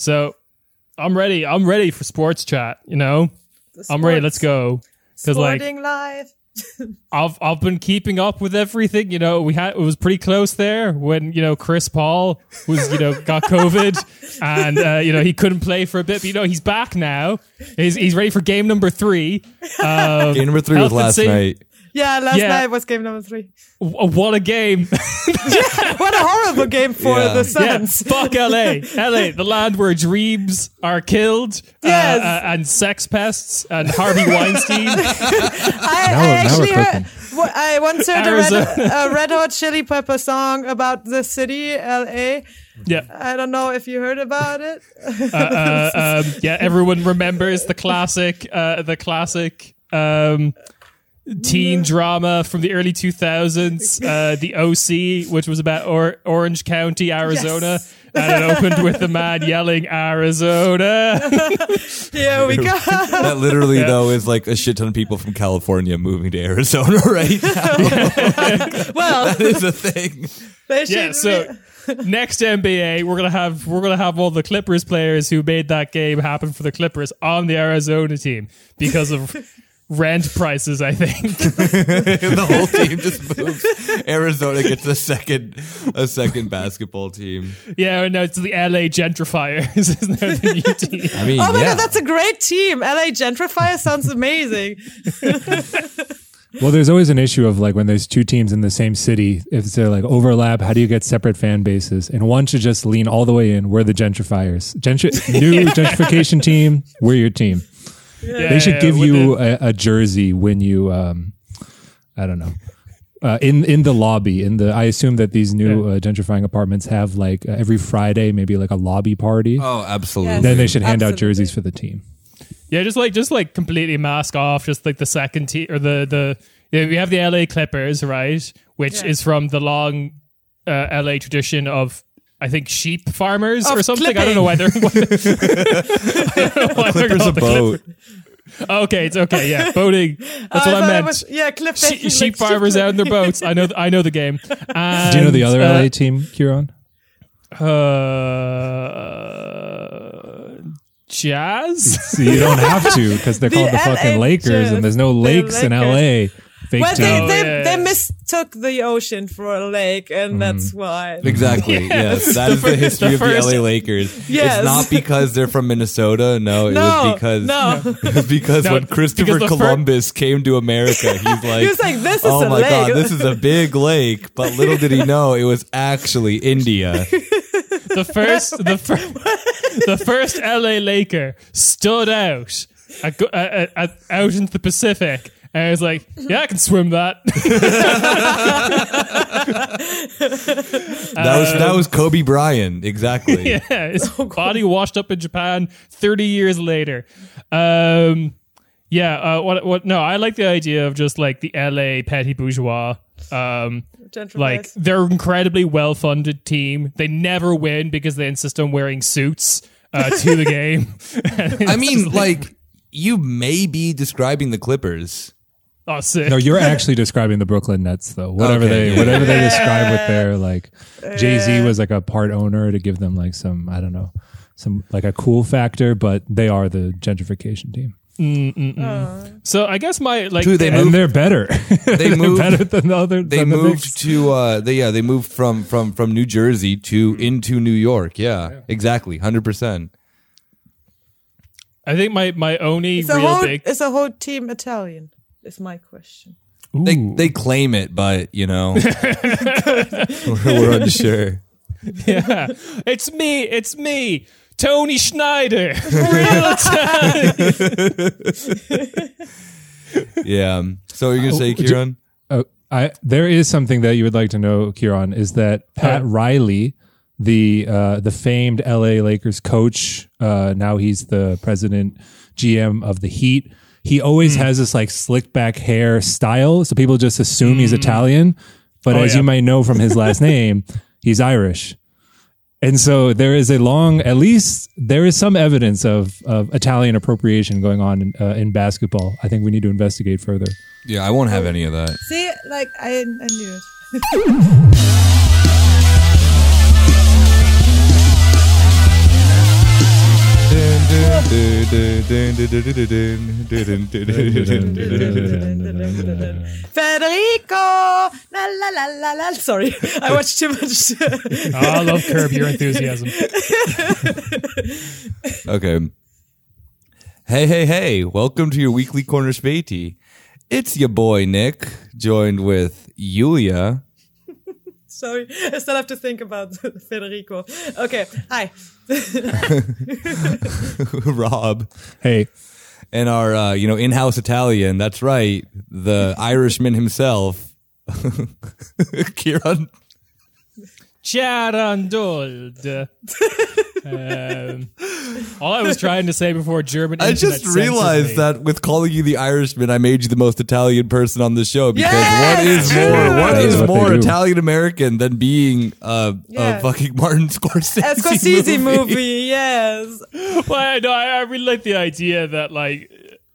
So I'm ready. I'm ready for sports chat. You know, The I'm ready. Let's go. Because like Sporting life. I've I've been keeping up with everything. You know, we had it was pretty close there when you know Chris Paul was you know got COVID and uh, you know he couldn't play for a bit. But you know he's back now. He's he's ready for game number three. Um, Game number three was last sa- night. Yeah, last Yeah. night was game number three. w- What a game! yeah, What a horrible game for Yeah. the yeah, Suns. fuck LA, LA, the land where dreams are killed, uh, Yes. uh, and sex pests, and Harvey Weinstein. I, Now I now actually heard, cooking. I once heard a red, a red Hot Chili Pepper song about the city, LA. yeah, I don't know if you heard about it. uh, um, yeah, everyone remembers the classic, uh, the classic um, teen drama from the early 2000s, uh, the OC, which was about or- Orange County, Arizona. Yes. And it opened with the man yelling Arizona. Here we go. That literally though is like a shit ton of people from California moving to Arizona right now. well, that is a thing. yeah, so next NBA, we're gonna have we're gonna have all the Clippers players who made that game happen for the Clippers on the Arizona team because of rent prices. I think. the whole team just moves. Arizona gets a second a second basketball team. Yeah, no, it's the LA Gentrifiers. Isn't the new team? I mean, Oh my yeah. god, that's a great team. LA Gentrifier sounds amazing. Well, there's always an issue of like when there's two teams in the same city, if they're like overlap, how do you get separate fan bases? And one should just lean all the way in. We're the gentrifiers. Gentri- new gentrification team. We're your team. They should give you a, a jersey when you, um, I don't know, uh, in in the lobby. In the, I assume that these new Yeah. uh, gentrifying apartments have like uh, every Friday, maybe like a lobby party. Oh, absolutely. Yes. then they should hand out jerseys for the team. Yeah, just like just like completely mask off, just like the second team or the the yeah, we have the LA Clippers, right? Which Yeah. is from the long uh, LA tradition of I think sheep farmers Of or something. I clipping. don't know why they're. I don't know why they're Clippers a the boat. Clippers. Okay, it's okay. Yeah, boating. That's I what I thought meant. was- yeah, Cliff. She- sheep farmers out in their boats. I know. I know the game. Do you know the other uh, LA team, Kieran? Uh, jazz. So you don't have to because they're The called the LA fucking Lakers, Jazz. and there's no The lakes in LA. Fake Well, they, team. Oh, they, yeah. they mistook the ocean for a lake, and mm-hmm. that's why. Exactly. Yes, that is the history the of the LA Lakers. Yes. It's not because they're from Minnesota. No, it No, was because no. it was because No, when Christopher because the fir- Columbus came to America, he's like, He was like, "This is oh a my god, lake." this is a big lake." But little did he know it was actually India. the first the fir- the first LA Laker stood out at, go- at, at, out into the Pacific. And I was like, yeah, I can swim that. That was that was Kobe Bryant. Exactly. yeah, his Oh, body washed up in Japan 30 years later. Um, yeah, uh, what, what, no, I like the idea of just like the LA petty bourgeois. Um, like they're incredibly well funded team. They never win because they insist on wearing suits uh, to the game. I mean, like you may be describing the Clippers. Oh, sick. No, you're actually describing the Brooklyn Nets, though. Whatever Okay, they yeah. whatever they describe with their like Jay Z was like a part owner to give them like some I don't know some like a cool factor, but they are the gentrification team, So I guess my like Dude, they uh, moved- they're better. They they're moved. better than the other. They than the moved Knicks. to uh they yeah, they moved from from from New Jersey to into New York. Yeah. Exactly. 100%. I think my my only is a real whole big is a whole team Italian? Is my question. They Ooh. they claim it, but you know, we're, we're unsure. yeah, it's me, it's me, Tony Schneider, real time. Yeah. So you're gonna say, Oh, Kieran? Uh, I there is something that you would like to know, Kieran, is that Pat Uh. Riley, the uh, the famed LA Lakers coach, uh, now he's the president GM of the Heat. He always Hmm. has this like slicked back hair style, so people just assume he's Italian. But Oh, as yeah. you might know from his last name, he's Irish. And so there is a long, at least there is some evidence of, of Italian appropriation going on in, uh, in basketball. I think we need to investigate further. Yeah, I won't have any of that. See, like I, I knew it. Federico! La la la la la. Sorry, I watched too much. Oh, I love Curb Your Enthusiasm. Okay. Hey, hey, hey. Welcome to your weekly corner spatey. It's your boy Nick, joined with Yulia. Sorry, I still have to think about Federico. Okay, hi. Rob, Hey, and our uh, you know in-house Italian. That's right, the Irishman himself, Kieran. Charandold. Um, all I was trying to say before German. I internet just realized that with calling you the Irishman, I made you the most Italian person on the show because Yes! what is more, what That is is what more. Italian American than being uh, Yeah. a fucking Martin Scorsese, A Scorsese movie? movie, yes. Well, I, know. I, I really like the idea that like.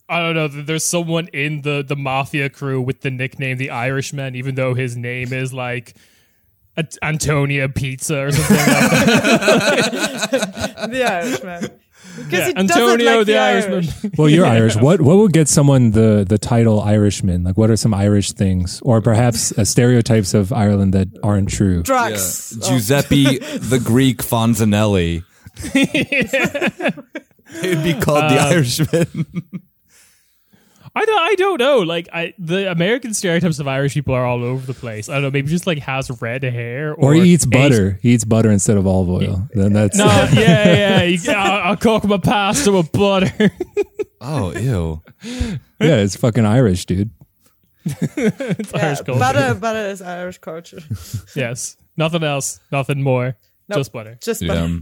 I don't know. There's someone in the the mafia crew with the nickname the Irishman, even though his name is like A- Antonia Pizza or something like that. The Irishman. Because Yeah, he doesn't Antonio like the, the Irishman. Irish. well, you're Irish. What what would get someone the the title Irishman? Like, what are some Irish things, or perhaps uh, stereotypes of Ireland that aren't true? Yeah. Oh. Giuseppe the Greek Fonzanelli. It'd be called Uh, the Irishman. I don't, I don't know. Like I, the American stereotypes of Irish people are all over the place. I don't know. Maybe just like has red hair, or, Or he eats ate- butter. He eats butter instead of olive oil. Then that's No, yeah, yeah. yeah. I'll, I'll cook my pasta with butter. oh, ew. yeah, it's fucking Irish, dude. it's Yeah, Irish culture. butter, butter is Irish culture. Yes, nothing else, nothing more, Nope. just butter. Just butter. Yeah.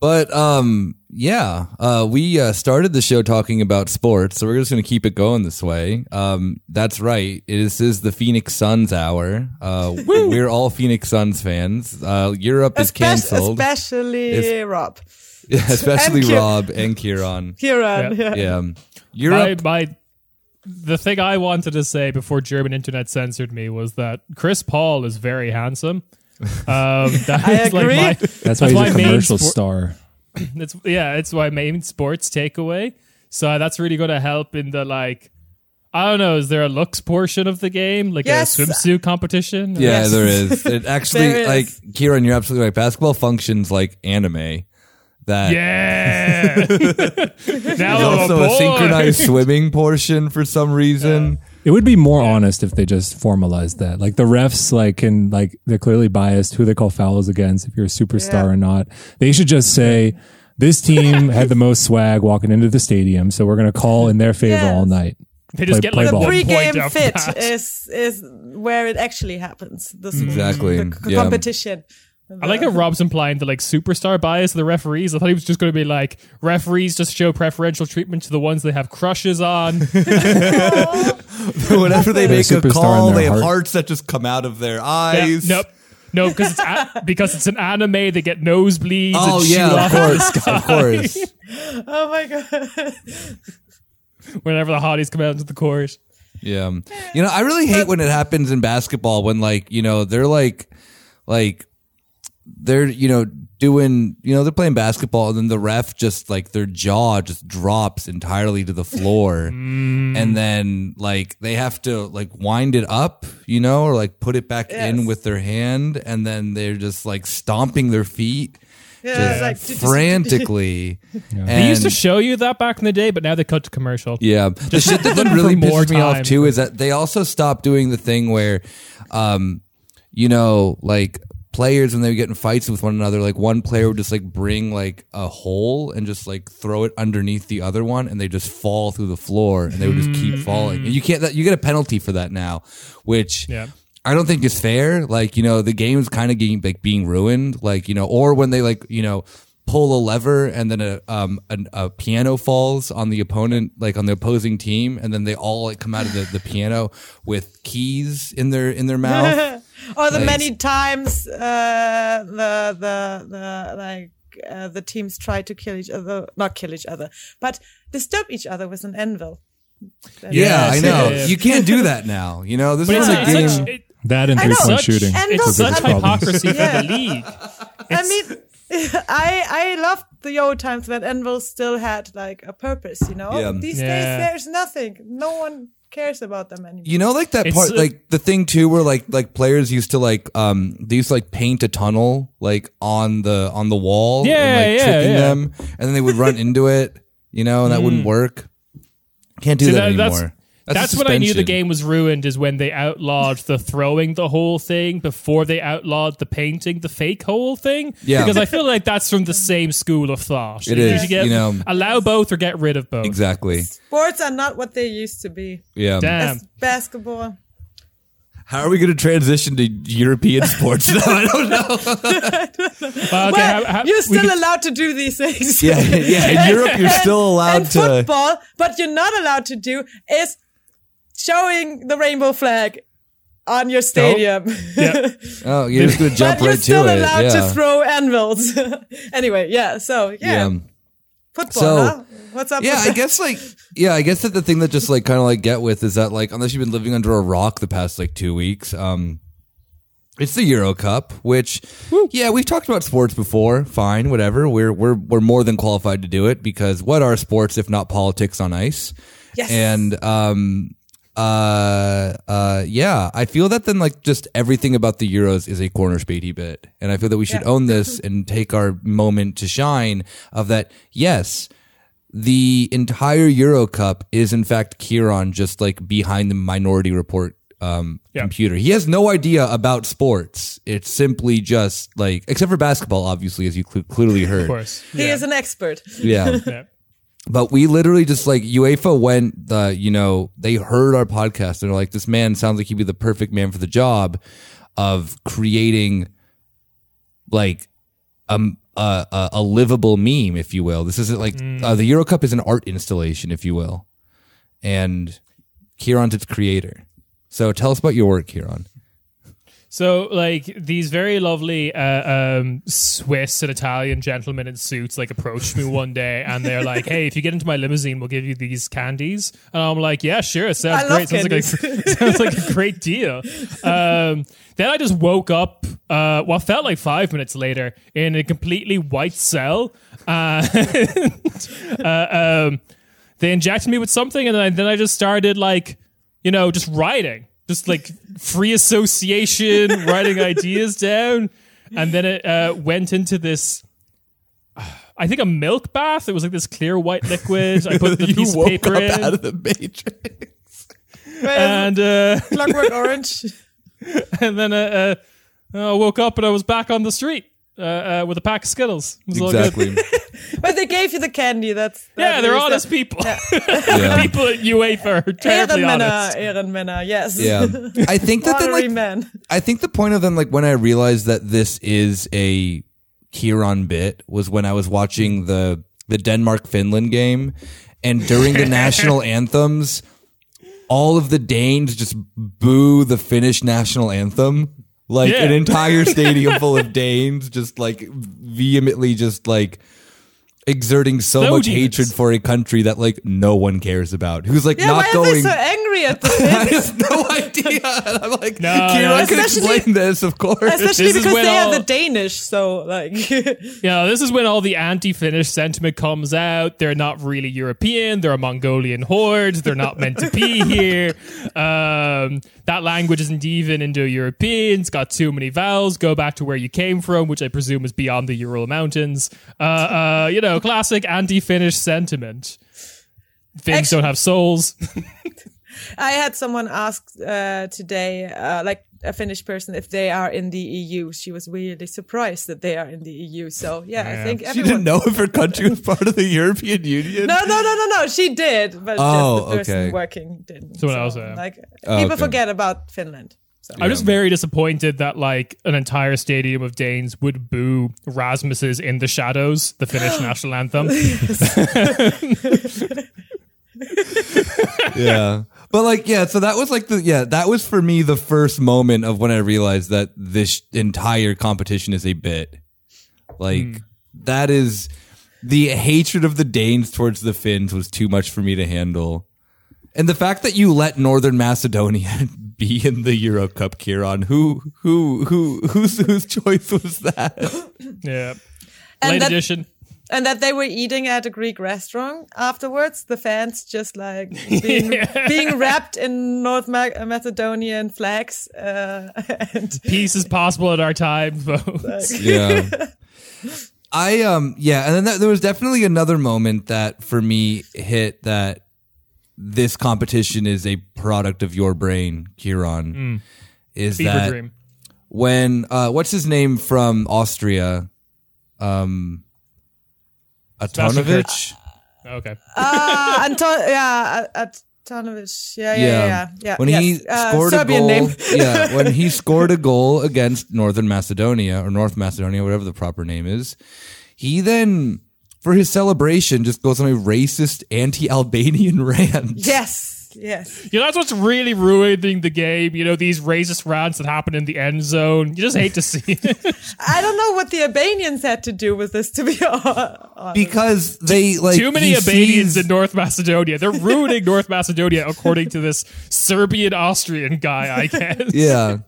But um, yeah, uh, we uh, started the show talking about sports, so we're just going to keep it going this way. Um, that's right. It is, this is the Phoenix Suns hour. Uh, we're all Phoenix Suns fans. Uh, Europe is canceled, especially It's- Rob. especially And Ki- Rob and Kieran. Kieran. Yeah. Yeah. Yeah, My, Europe. my, the thing I wanted to say before German internet censored me was that Chris Paul is very handsome. Um, that I is like my, That's why my he's a commercial sport- star. It's yeah, it's my main sports takeaway. So that's really going to help in the like. I don't know. Is there a looks portion of the game, like Yes. a swimsuit competition? Yeah, Yes. there is. It actually, There is. like Kieran, you're absolutely right. Basketball functions like anime. That Yeah. now There's also a a synchronized swimming portion for some reason. It would be more honest if they just formalized that. Like the refs, like can like they're clearly biased who they call fouls against if you're a superstar Yeah. or not. They should just say this team had the most swag walking into the stadium, so we're gonna call in their favor Yes. all night. They just Play- get play like ball. one Pre point game fit that. is is where it actually happens. The sport, Exactly. The c- Yeah. competition. I like how Rob's implying the like superstar bias of the referees. I thought he was just going to be like referees just show preferential treatment to the ones they have crushes on. Whenever they They're a make a call, their they have heart. hearts that just come out of their Yeah, eyes. nope. No, because it's a- because it's an anime. They get nosebleeds. Oh and shoot yeah, of course, of course. Oh my god. whenever the hotties come out into the court. Yeah, you know, I really hate when it happens in basketball when like you know they're like, like they're you know doing you know they're playing basketball and then the ref just like their jaw just drops entirely to the floor. And then like they have to like wind it up you know or like put it back in with their hand and then they're just like stomping their feet Yeah, like did you- frantically They used to show you that back in the day, but now they cut to commercial. yeah. The shit that looking really for more pisses me off too is that they also stopped doing the thing where, um, you know, like players when they would get in fights with one another, like one player would just like bring like a hole and just like throw it underneath the other one, and they just fall through the floor, and they would just keep falling. And you can't. That, you get a penalty for that now, which Yeah. I don't think is fair. Like, you know, the game's kind of getting like being ruined. Like, you know, or when they like, you know, pull a lever and then a um a, a piano falls on the opponent, like on the opposing team, and then they all like come out of the, the piano with keys in their in their mouth. or the Like- many times uh, the the the like uh, the teams try to kill each other, not kill each other, but disturb each other with an anvil. yeah, Yes, I know. yeah, yeah. You can't do that now. You know, this But is it's, a game. such, it, That and three point shooting. and it's such biggest problem. hypocrisy Yeah. for the league. I mean, I I loved the old times when Envil still had like a purpose, you know. Yeah. These Yeah. days there's nothing. No one cares about them anymore. You know, like that It's, part, uh, like the thing too, where like like players used to like um they used to like paint a tunnel like on the on the wall, Yeah, and, like, yeah, tricking yeah. them, and then they would run into it, you know, and that wouldn't work. Can't do See, that, that- that's- anymore. That's, a when I knew the game was ruined. Is when they outlawed the throwing the whole thing before they outlawed the painting the fake whole thing. Yeah. because I feel like that's from the same school of thought. It You is, get- you know. allow both or get rid of both. Exactly. Sports are not what they used to be. Yeah. Damn. As basketball. How are we going to transition to European sports now? I don't know. Well, okay, well, how- how- you're still could- allowed to do these things. Yeah, yeah. In Europe, you're still allowed and to. football, but you're not allowed to do is showing the rainbow flag on your stadium. yeah. Oh, you're just going to jump but you're still allowed Yeah. to throw anvils. anyway, yeah. So yeah, yeah. football. So- huh? What's up? Yeah, with I guess like yeah, I guess that the thing that just like kind of like get with is that like unless you've been living under a rock the past like two weeks, um, it's the Euro Cup, which yeah, we've talked about sports before. Fine, whatever. We're we're we're more than qualified to do it because what are sports if not politics on ice? Yes. And um uh uh yeah, I feel that then like just everything about the Euros is a corner spady bit. And I feel that we should Yeah. own this and take our moment to shine of that yes, the entire Euro Cup is in fact Kieran just like behind the Minority Report um, Yeah. computer. He has no idea about sports. It's simply just like, except for basketball, obviously, as you cl- clearly heard. Of course. he is an expert. Yeah. But we literally just like UEFA went the you know they heard our podcast and they're like this man sounds like he'd be the perfect man for the job of creating like um a a, a livable meme if you will. This isn't like uh, the Euro Cup is an art installation if you will, and Kieran's its creator. So tell us about your work, Kieran. So, like these very lovely uh, um, Swiss and Italian gentlemen in suits, like approached me one day, and they're like, "Hey, if you get into my limousine, we'll give you these candies." And I'm like, "Yeah, sure, sounds I great. Sounds like, a, sounds like a great deal." Um, then I just woke up, uh, what felt like five minutes later, in a completely white cell. Uh, uh, um, they injected me with something, and then I, then I just started like, you know, just writing, just like free association, writing ideas down, and then it uh, went into this. I think a milk bath. It was like this clear white liquid. I put the piece of paper in, out of the matrix. and uh, Clockwork Orange. and then uh, uh, I woke up and I was back on the street uh, uh, with a pack of Skittles. It was all good. Exactly. But they gave you the candy. That's Yeah, they're honest the- people. Yeah. people at UEFA are terribly Ehrenmänner, honest. Ehrenmänner, yes. Yeah. I think that then like men. I think the point of them, like when I realized that this is a Kieran bit, was when I was watching the the Denmark Finland game, and during the national anthems, all of the Danes just boo the Finnish national anthem. Like Yeah. an entire stadium full of Danes, just like vehemently, just like exerting so No much demons. hatred for a country that like no one cares about. Who's like Yeah, not why going. are they so angry at this. I Finns? have no idea. And I'm like, No, Kieran no, can especially- explain this, of course. Especially This is because when they all- are the Danish, so like Yeah, this is when all the anti-Finnish sentiment comes out. They're not really European. They're a Mongolian horde. They're not meant to be here. Um, that language isn't even Indo-European. It's got too many vowels. Go back to where you came from, which I presume is beyond the Ural Mountains. Uh, uh, you know, classic anti-Finnish sentiment. Things Actu- don't have souls. I had someone ask uh, today, uh, like a Finnish person, if they are in the EU. She was really surprised that they are in the EU. So yeah, I think She didn't know if her country was part of the European Union. No, no, no, no, no. She did, but Oh, just the person okay. working didn't. Someone else, yeah. Like Oh, people okay. forget about Finland. So. I'm just very disappointed that like an entire stadium of Danes would boo Rasmus's "In the Shadows," the Finnish national anthem. yeah. But like, yeah, so that was like the, yeah, that was for me the first moment of when I realized that this entire competition is a bit. Like, hmm. that is, the hatred of the Danes towards the Finns was too much for me to handle. And the fact that you let Northern Macedonia be in the Euro Cup, Kieran, who, who, who, whose, whose choice was that? yeah. And Late that- edition. and that they were eating at a Greek restaurant afterwards. The fans just like being, being wrapped in North Ma- Macedonian flags. Uh, and Peace is possible at our time, folks. yeah. I um yeah, and then th- there was definitely another moment that for me hit that this competition is a product of your brain, Kieran. Is Fever that dream. when uh what's his name from Austria? Um Sebastian Atonovich? Okay. uh, Anton, yeah, uh, Antonovich. Yeah, yeah, yeah, yeah. yeah When yes. he Uh, scored Serbian a goal, name. yeah, when he scored a goal against Northern Macedonia or North Macedonia, whatever the proper name is, he then for his celebration just goes on a racist anti-Albanian rant. Yes, yes. You know, that's what's really ruining the game. You know, these racist rants that happen in the end zone. You just hate to see it. I don't know what the Albanians had to do with this, to be honest. because they like Too many Albanians sees- in North Macedonia. They're ruining North Macedonia, according to this Serbian Austrian guy, I guess. yeah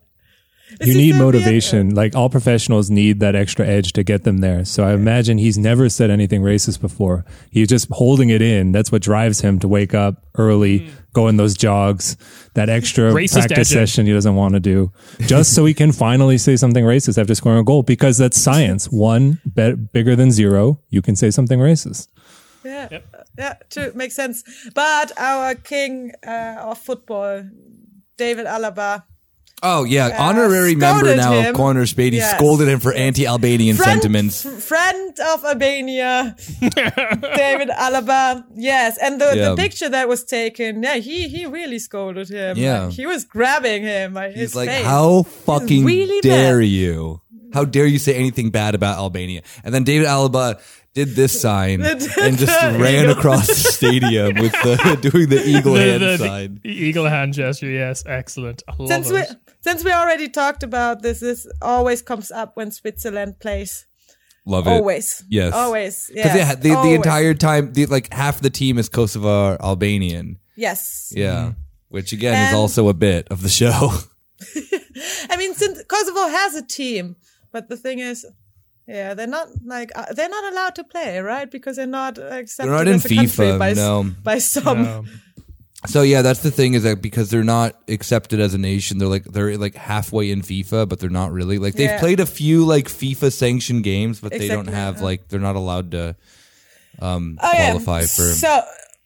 you need Serbian? motivation. Like all professionals need that extra edge to get them there. So I imagine he's never said anything racist before. He's just holding it in. That's what drives him to wake up early, go in those jogs, that extra Racist practice edging. session he doesn't want to do, just so he can finally say something racist after scoring a goal. Because that's science. One be- bigger than zero, you can say something racist. Yeah, yeah, true, makes sense. But our king uh, of football, David Alaba, oh yeah honorary member now him. of Corner Spady Yes. scolded him for anti-Albanian friend, sentiments f- friend of Albania, David Alaba. Yes, and the, Yeah. the picture that was taken, yeah, he he really scolded him. Yeah. Like, he was grabbing him by his He's like, face. how fucking really dare mad. you? How dare you say anything bad about Albania? And then David Alaba did this sign and just ran eagle. across the stadium with the doing the eagle The, hand the- the sign. eagle hand gesture, yes, excellent. I love Since we it. Since we already talked about this, this always comes up when Switzerland plays. Love it. Always, Yes. always, Because yeah, the, the entire time, the, like half the team is Kosovo Albanian. yes. Yeah. Which again is also a bit of the show. I mean, since Kosovo has a team, but the thing is, yeah, they're not like uh, they're not allowed to play, right? Because they're not accepted not in as a country FIFA, by, s- no. by some. Um, So yeah, that's the thing is that because they're not accepted as a nation, they're like they're like halfway in FIFA, but they're not really. Like they've Yeah. played a few like FIFA sanctioned games, but they don't Exactly, have yeah. like they're not allowed to um Oh, yeah. qualify for. So,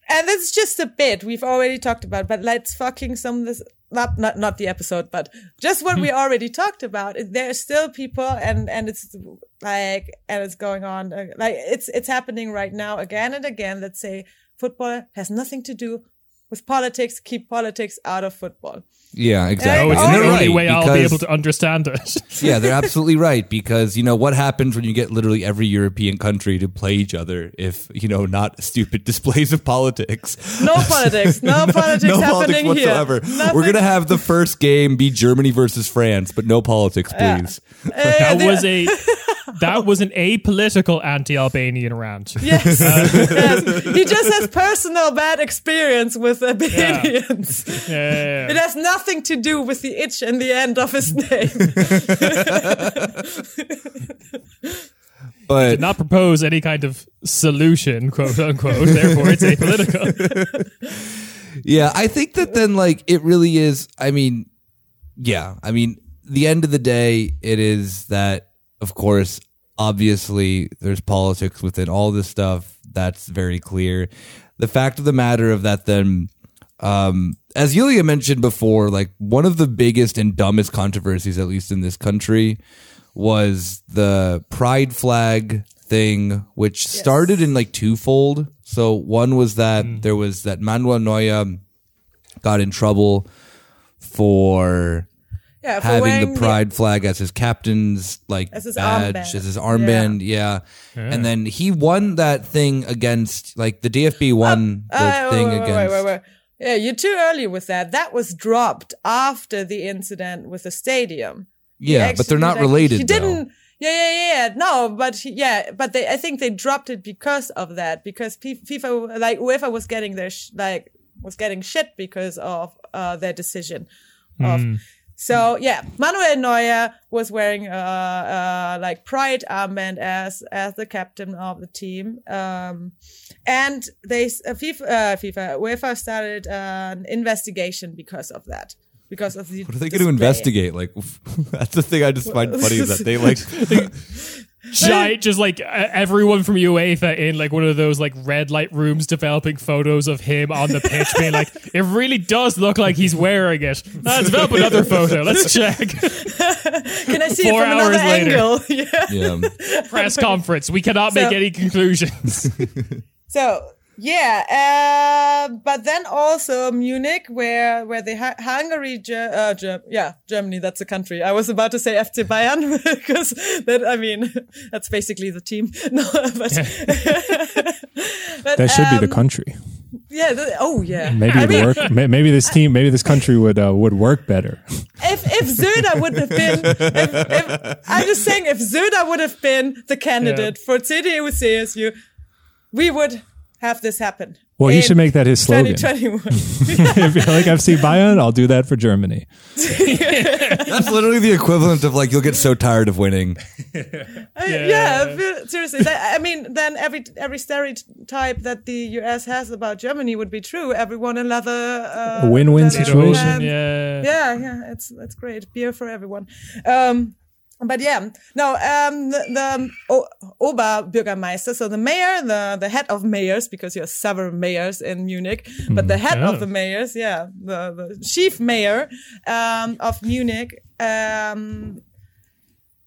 and it's just a bit we've already talked about, but let's fucking sum this not not not the episode, but just what we already talked about. There's still people, and and it's like and it's going on uh, like it's it's happening right now again and again. Let's say football has nothing to do with politics. Keep politics out of football. yeah, exactly. oh, it's And the only right, way I'll be able to understand it. yeah, they're absolutely right because you know what happens when you get literally every European country to play each other if you know not stupid displays of politics. No politics. No politics no happening politics whatsoever. here. Nothing- We're gonna have the first game be Germany versus France, but no politics, please. Uh, that was a that was an apolitical anti-Albanian rant. Yes, uh, yes. He just has personal bad experience with Albanians. Yeah, yeah, It yeah. has nothing to do with the itch in the end of his name. But Did not propose any kind of solution, quote unquote. Therefore, it's apolitical. Yeah, I think that then like it really is. I mean, yeah, I mean, the end of the day, it is that of course, obviously, there's politics within all this stuff. That's very clear. The fact of the matter of that, then, um, as Yulia mentioned before, like one of the biggest and dumbest controversies, at least in this country, was the pride flag thing, which started in like twofold. So one was that Mm. there was that Manuel Neuer got in trouble for Yeah, for having the pride flag as his captain's like As his badge, armband. as his armband. Yeah. And then he won that thing against like the DFB won the Uh, thing wait, wait, against. wait, wait, wait. Yeah, you're too early with that. That was dropped after the incident with the stadium. He Yeah, but they're not like, related. He didn't. Yeah, yeah, yeah, yeah. No, but he, yeah, but they. I think they dropped it because of that. Because P- FIFA, like UEFA, was getting their sh- like was getting shit because of uh, their decision. Of So yeah, Manuel Neuer was wearing uh, uh, like pride armband as as the captain of the team, um, and they uh, FIFA, uh, FIFA UEFA started an investigation because of that. Because of the What are they going to investigate? Like, that's the thing I just find funny is that they like. Giant, just like uh, everyone from UEFA in like one of those like red light rooms developing photos of him on the pitch, being like, it really does look like he's wearing it. Let's develop another photo. Let's check. Can I see Four it from another hours later. angle? yeah. Yeah. Press conference. We cannot make So- any conclusions. So yeah, uh, but then also Munich, where where the ha- Hungary, Ger- uh, Ger- yeah, Germany. That's a country. I was about to say FC Bayern because that I mean that's basically the team. No, but, but, That should be the um, country. Yeah. The, oh yeah. Maybe I mean, work. Maybe this team, maybe this country would uh, would work better. if if Söder would have been, if, if, I'm just saying, if Söder would have been the candidate for CDU CSU, we would have this happen. Well, he should make that his slogan. 2021. if you like FC Bayern, I'll do that for Germany. That's literally the equivalent of like you'll get so tired of winning. Uh, yeah, fe- seriously. That- I mean, then every every stereotype that the US has about Germany would be true. Everyone in leather. Uh, A win-win situation. yeah. Yeah, yeah, it's that's great. Beer for everyone. Um, but yeah, no, um, the, the o- Oberbürgermeister, so the mayor, the, the head of mayors, because you have several mayors in Munich, but the head Oh. of the mayors, yeah, the, the chief mayor, um, of Munich, um,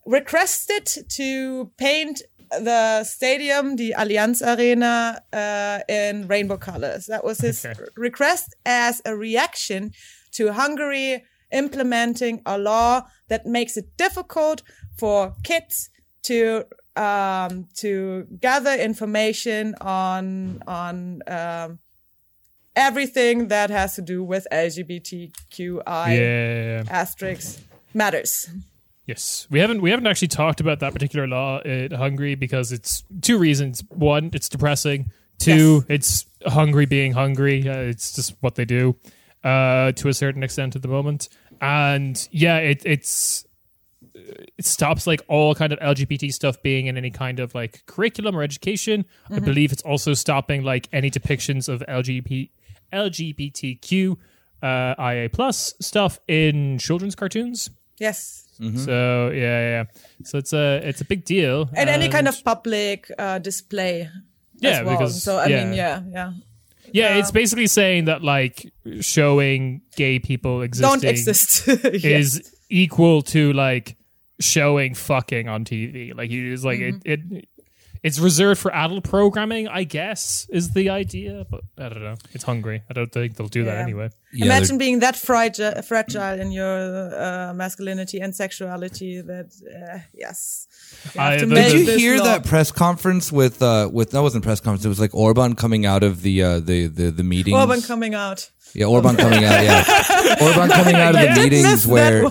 requested to paint the stadium, the Allianz Arena, uh, in rainbow colors. That was his Okay. request as a reaction to Hungary implementing a law that makes it difficult for kids to um, to gather information on on um, everything that has to do with LGBTQI Yeah. asterisks matters. Yes, we haven't we haven't actually talked about that particular law in Hungary because it's two reasons. One, it's depressing. Two, it's Hungary being hungry. Uh, it's just what they do uh, to a certain extent at the moment. And yeah, it it's it stops like all kind of LGBT stuff being in any kind of like curriculum or education. I believe it's also stopping like any depictions of LGBT LGBTQ uh, IA plus stuff in children's cartoons. Yes. So yeah, yeah. So it's a it's a big deal. And any kind of public uh, display. Yeah, as well. because- so I yeah. mean, yeah, yeah. Yeah, it's basically saying that like showing gay people existing Don't exist. Yes. is equal to like showing fucking on TV. Like you is like Mm-hmm. it, it it's reserved for adult programming, I guess, is the idea. But I don't know. It's hungry. I don't think they'll do that anyway. Yeah, Imagine being that fragile, fragile in your uh, masculinity and sexuality. That uh, yes, you I- the- Did you hear law. that press conference with uh with that wasn't press conference, it was like Orban coming out of the uh the the, the meetings. Orban coming out? Yeah, Orban coming out, yeah. Orban coming out of the meetings where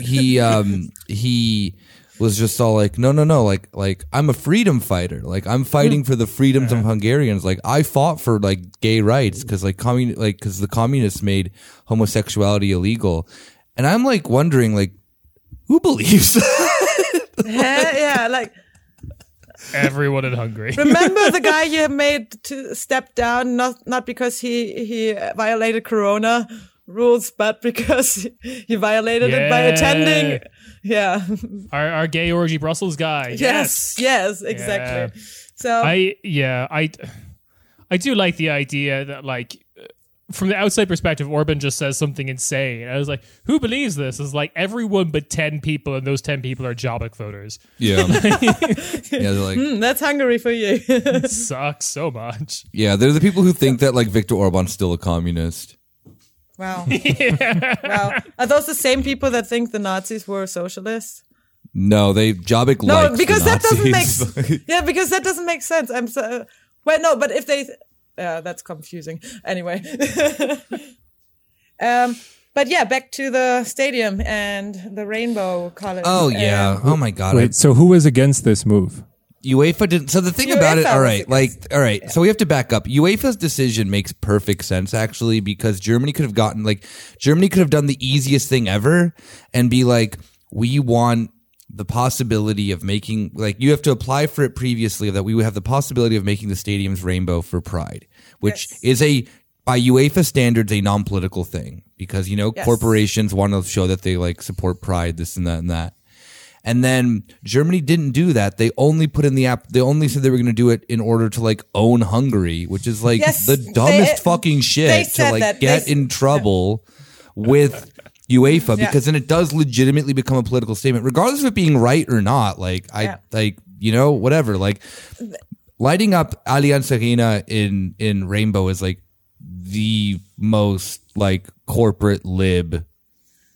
he um he was just all like, no, no, no, like like I'm a freedom fighter. Like I'm fighting for the freedoms of uh-huh. Hungarians. Like I fought for like gay rights because like commun like because the communists made homosexuality illegal, and I'm like wondering like who believes that? yeah, yeah, like Everyone in Hungary. remember the guy you made to step down not not because he he violated corona rules but because he violated it by attending yeah our, our gay orgy Brussels guy. yes yes exactly so I yeah I I do like the idea that like uh, from the outside perspective, Orban just says something insane. I was like, who believes this? It's like everyone but ten people, and those ten people are Jobbik voters. Yeah, yeah, they're like Hmm, that's Hungary for you It sucks so much. yeah, they're the people who think that like Viktor Orban's still a communist. Wow yeah. wow are those the same people that think the Nazis were socialists No, they Jobbik No, likes because the that doesn't make yeah, because that doesn't make sense. I'm so well, no, but if they, yeah, that's confusing. Anyway, um, but yeah, back to the stadium and the rainbow colors. oh yeah. Um, Oh my god. I- Wait, so who was against this move? UEFA didn't. So the thing about it, UEFA all right, like, all right. So we have to back up. UEFA's decision makes perfect sense actually because Germany could have gotten like Germany could have done the easiest thing ever and be like, we want the possibility of making like you have to apply for it previously that we would have the possibility of making the stadiums rainbow for Pride, which Yes. is a by UEFA standards a non-political thing because you know Yes. corporations want to show that they like support Pride, this and that and that. And then Germany didn't do that. They only put in the app. They only said they were going to do it in order to like own Hungary, which is like Yes, the they- dumbest fucking shit to like that. get They- in trouble with UEFA Yeah. because then it does legitimately become a political statement, regardless of it being right or not. Like I Yeah. like you know whatever. Like lighting up Allianz Arena in in rainbow is like the most like corporate lib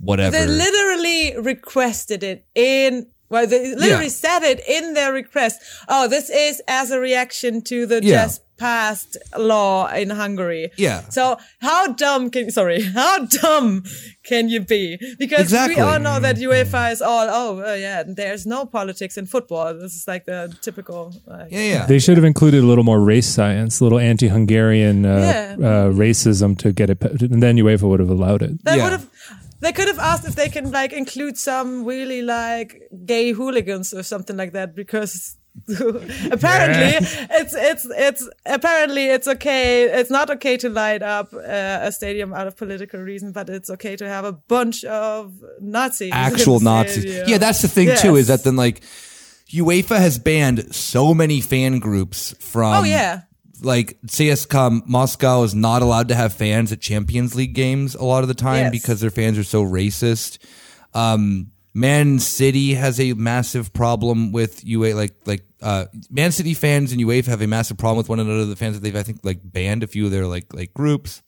whatever. They literally requested it in. Well, they literally Yeah. said it in their request. Oh, this is as a reaction to the Yeah. just passed law in Hungary. Yeah. So how dumb can sorry how dumb can you be? Because Exactly. we all know that UEFA is all oh uh, yeah. There's no politics in football. This is like the typical. Like, yeah, yeah. They should have included a little more race science, a little anti-Hungarian uh, Yeah. uh, racism to get it, and then UEFA would have allowed it. They Yeah. would have. They could have asked if they can like include some really like gay hooligans or something like that because apparently it's it's it's apparently it's okay. It's not okay to light up uh, a stadium out of political reason, but it's okay to have a bunch of Nazis. actual Nazis. stadium. Yeah, that's the thing too. Is that then like UEFA has banned so many fan groups from. Oh yeah. Like CSKA Moscow is not allowed to have fans at Champions League games a lot of the time Yes. because their fans are so racist. Um, Man City has a massive problem with UA like like uh, Man City fans and UEFA have a massive problem with one another. The fans that they've I think like banned a few of their like like groups.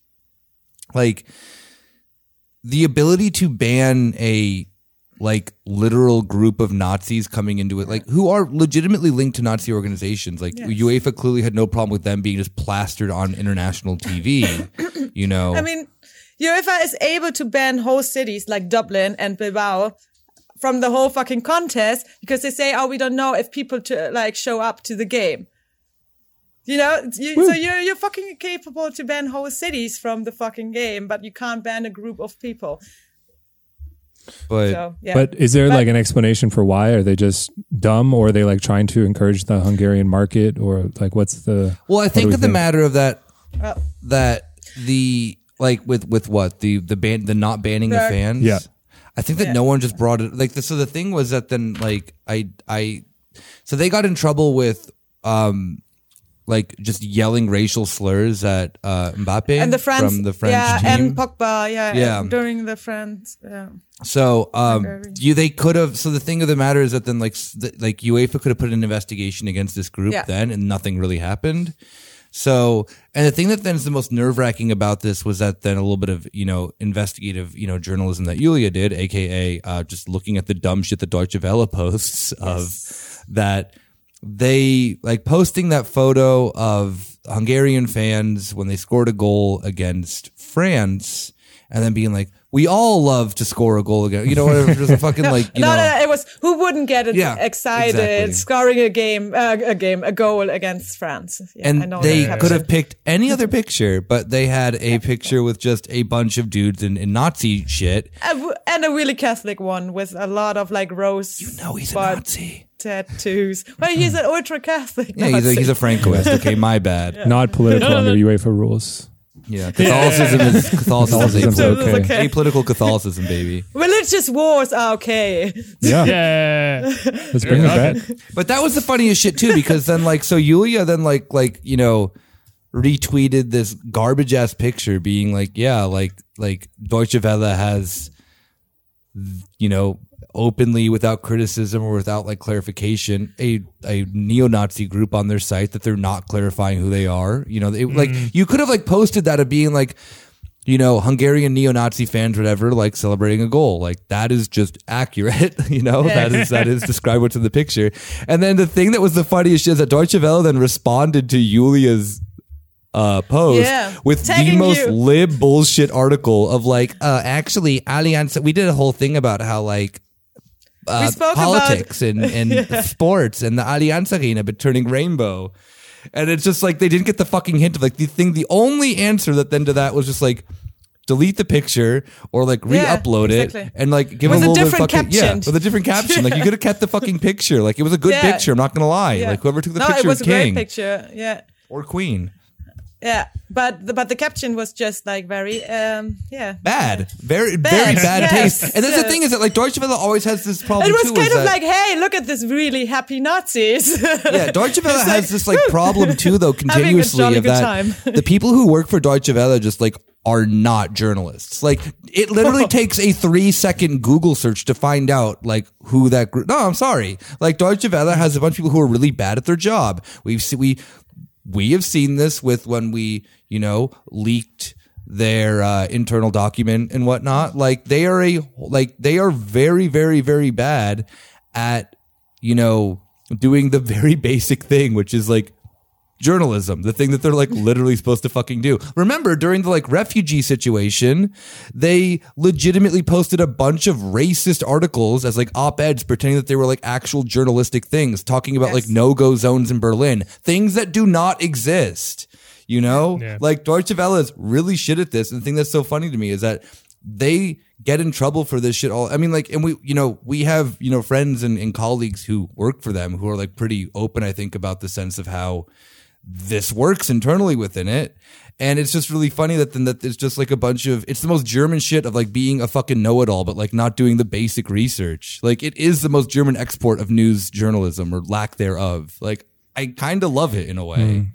Like the ability to ban a like literal group of Nazis coming into it, like who are legitimately linked to Nazi organizations. Like UEFA clearly had no problem with them being just plastered on international TV. you know, I mean, UEFA is able to ban whole cities like Dublin and Bilbao from the whole fucking contest because they say, "Oh, we don't know if people to like show up to the game." You know, you, so you're you're fucking capable to ban whole cities from the fucking game, but you can't ban a group of people. But So yeah, But is there But- like an explanation for why? Are they just dumb, or are they like trying to encourage the Hungarian market, or like what's the? well, I think we of the matter of that Oh. that the like with with what the the ban the not banning the The- fans. Yeah. I think that no one just brought it like the, so the thing was that then like I I so they got in trouble with um like just yelling racial slurs at uh Mbappe and the France, from the French yeah, team. and Pogba, yeah, Yeah. during the France, yeah. So, um, you they could have. So the thing of the matter is that then, like, s- th- like UEFA could have put an investigation against this group Yeah. then, and nothing really happened. So, and the thing that then is the most nerve wracking about this was that then a little bit of you know investigative you know journalism that Yulia did, aka uh, just looking at the dumb shit that Deutsche Welle posts of that they like posting that photo of Hungarian fans when they scored a goal against France and then being like, we all love to score a goal again. You know, whatever. Just a fucking like, you no, know. no, it was who wouldn't get Yeah, excited exactly. scoring a game, uh, a game, a goal against France. Yeah, I And know they could have picked any other picture, but they had a picture with just a bunch of dudes in, in Nazi shit. And a really Catholic one with a lot of like rose. You know, he's a Nazi. Tattoos. Well, he's an ultra Catholic. Yeah, he's a, he's a Francoist. Okay, my bad. Not political under UEFA rules. Yeah, Catholicism is Catholicism is okay. okay. Apolitical Catholicism, baby. Religious wars are okay. Yeah, Yeah. let's bring it back. But that was the funniest shit too, because then like so Yulia then like like you know retweeted this garbage ass picture, being like, yeah, like like Deutsche Welle has, you know, openly without criticism or without like clarification, a a neo-Nazi group on their site that they're not clarifying who they are. You know, it, like you could have like posted that of being like. You know, Hungarian neo-Nazi fans, whatever, like celebrating a goal, like that is just accurate. You know, that is that is describe what's in the picture. And then the thing that was the funniest is that Deutsche Welle then responded to Yulia's uh, post Yeah. with the most you. lib bullshit article of like, uh, actually, Allianz. We did a whole thing about how like uh, politics and, and sports and the Allianz Arena but turning rainbow. And it's just like they didn't get the fucking hint of like the thing. The only answer that then to that was just like delete the picture or like re-upload exactly. it and like give With a little bit fucking yeah with a different caption. Like you could have kept the fucking picture. Like it was a good Yeah. picture. I'm not gonna lie. Yeah. Like whoever took the no, picture it was was a king great picture. Yeah, or queen. Yeah. But the, but the caption was just like very um yeah. Bad, very Bad, very bad yes, taste. And that's the thing is that like Deutsche Welle always has this problem It was too. kind of that- like, hey, look at this really happy Nazis. Yeah, Deutsche Welle has like, this like problem too, though, continuously of that time. the people who work for Deutsche Welle just like are not journalists. Like it literally takes a three second Google search to find out like who that group. No, I'm sorry. Like Deutsche Welle has a bunch of people who are really bad at their job. We've we we have seen this with when we you know leaked their uh, internal document and whatnot. Like they are a like they are very very very bad at you know doing the very basic thing, which is like journalism, the thing that they're like literally supposed to fucking do. Remember, during the like refugee situation, they legitimately posted a bunch of racist articles as like op eds pretending that they were like actual journalistic things, talking about Yes. like no go zones in Berlin, things that do not exist. You know, Yeah. like Deutsche Welle is really shit at this. And the thing that's so funny to me is that they get in trouble for this shit all. I mean, like, and we, you know, we have, you know, friends and, and colleagues who work for them who are like pretty open, I think, about the sense of how this works internally within it. And it's just really funny that then that it's just like a bunch of it's the most German shit of like being a fucking know it all, but like not doing the basic research. Like it is the most German export of news journalism or lack thereof. Like I kind of love it in a way. Is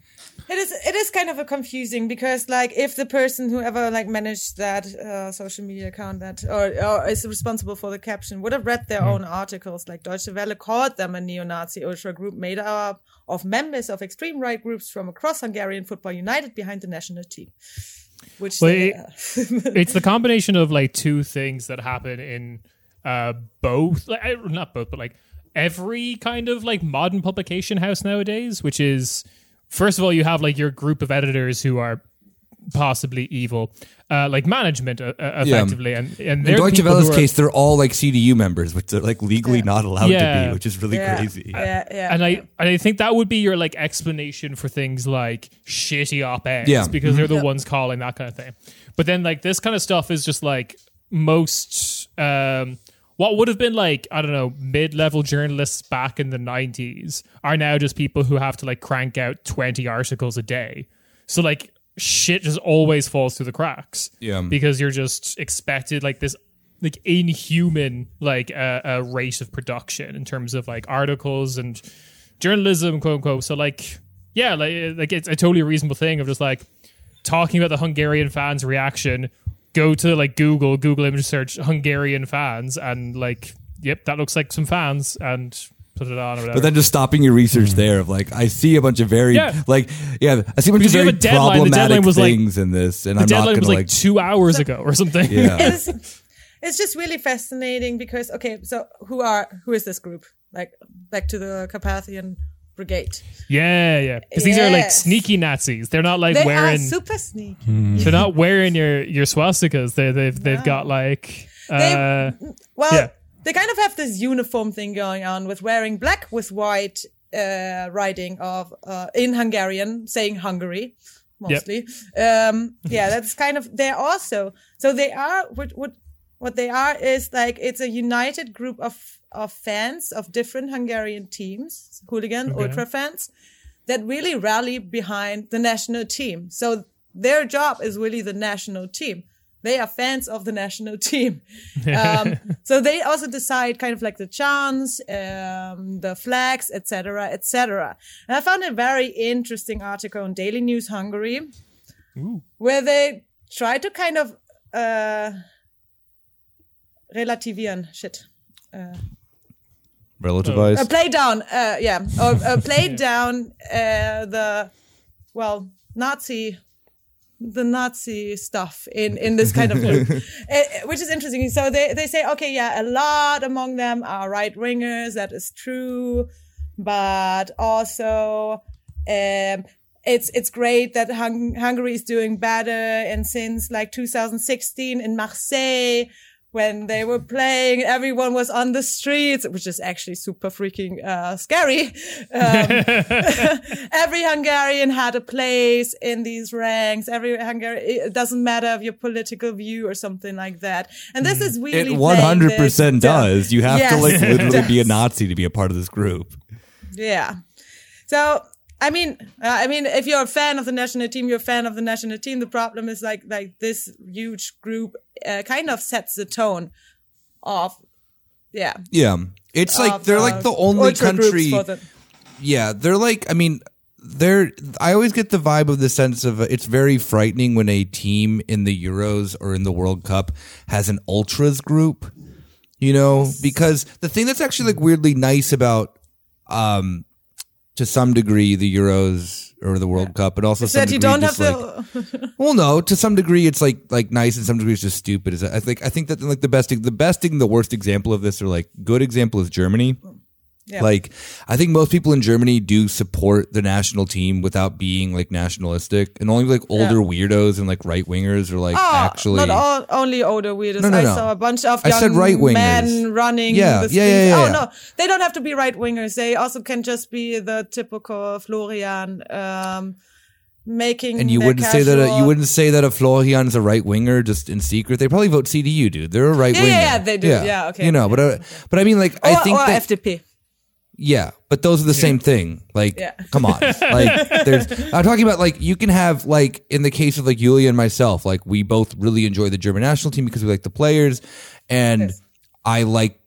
kind of a confusing because like if the person whoever like managed that uh, social media account that or, or is responsible for the caption would have read their own articles like Deutsche Welle called them a neo-Nazi ultra group made up of members of extreme right groups from across Hungarian football united behind the national team. Which Well, they, uh, it's the combination of like two things that happen in uh both like not both but like every kind of like modern publication house nowadays which is first of all you have like your group of editors who are possibly evil uh like management uh, uh, Yeah. effectively and and In Deutsche Welle's are- case, they're all like CDU members, which they're like legally not allowed to be, which is really yeah, crazy. Yeah, yeah. and I and I think that would be your like explanation for things like shitty op eds Yeah. because they're the Yeah. ones calling that kind of thing. But then like this kind of stuff is just like most um what would have been like I don't know mid-level journalists back in the 90s are now just people who have to like crank out 20 articles a day. So like shit just always falls through the cracks. Yeah. Because you're just expected like this like inhuman like uh, uh, rate of production in terms of like articles and journalism quote unquote so like yeah like like it's a totally reasonable thing of just like talking about the hungarian fans reaction go to like google google image search hungarian fans and like yep that looks like some fans and put it on or whatever But then just stopping your research mm. there of like, I see a bunch of very Yeah. like, yeah, I see a bunch Because of very have a deadline. Problematic deadline was, like- things in this, and the I'm not deadline gonna was like, like, two hours ago or something yeah. it's, it's just really fascinating because okay, so who are who is this group? Like back to the Carpathian Brigade. yeah yeah because these are like sneaky nazis they're not like They wearing are super sneaky. Mm. they're not wearing your your swastikas they they've they've got like uh Well, Yeah. they kind of have this uniform thing going on with wearing black with white uh, writing of uh, in Hungarian, saying Hungary mostly. Um, yeah, that's kind of they're also so they are what what what they are is like it's a united group of of fans of different Hungarian teams, hooligan Okay. ultra fans that really rally behind the national team. So their job is really the national team. They are fans of the national team. Um, so they also decide kind of like the chants, um, the flags, etc., etc. And I found a very interesting article on Daily News Hungary where they try to kind of uh, relativieren shit. relativize. Uh, play down, uh, yeah, or uh, play down uh, the well Nazi, the Nazi stuff in in this kind of group, Uh, which is interesting. So they they say, okay, yeah, a lot among them are right wingers. That is true, but also. Um, it's it's great that Hung- Hungary is doing better, and since like 2016 in Marseille, when they were playing, everyone was on the streets, which is actually super freaking uh, scary. Um, every Hungarian had a place in these ranks. Every Hungarian, it doesn't matter of your political view or something like that. And this is really It one hundred percent playing does. You have to like literally be a. Nazi to be a part of this group. Yeah. So I mean, uh, I mean, if you're a fan of the national team, you're a fan of the national team. The problem is like like this huge group uh, kind of sets the tone of yeah. Yeah, it's like they're uh, like the only country. the- yeah, they're like. I mean, they're. I always get the vibe of the sense of uh, it's very frightening when a team in the Euros or in the World Cup has an ultras group. You know, because the thing that's actually like weirdly nice about, um, to some degree, the Euros or the World Cup, but also some that you don't have like, to. well, no, to some degree it's like like nice, and some degree it's just stupid. Is I think I think that like the best the best thing, the worst example of this, or like good example is Germany. Yeah. Like I think most people in Germany do support the national team without being like nationalistic, and only like older weirdos and like right wingers are like Ah, actually. not all, only older weirdos. No, no, I saw a bunch of young right-wingers. men running. Yeah, the yeah, yeah, yeah, Oh no, they don't have to be right wingers. They also can just be the typical Florian. Um, making and you wouldn't say that a, you wouldn't say that a Florian is a right winger just in secret. They probably vote CDU, dude. They're a right Yeah, winger. yeah, yeah, they do. Yeah, okay, You know, but uh, but I mean, like or, I think or that FDP. Yeah, but those are the same thing. Like, Yeah. come on. Like, there's. I'm talking about like you can have like in the case of like Yulia and myself, like we both really enjoy the German national team because we like the players, and I like.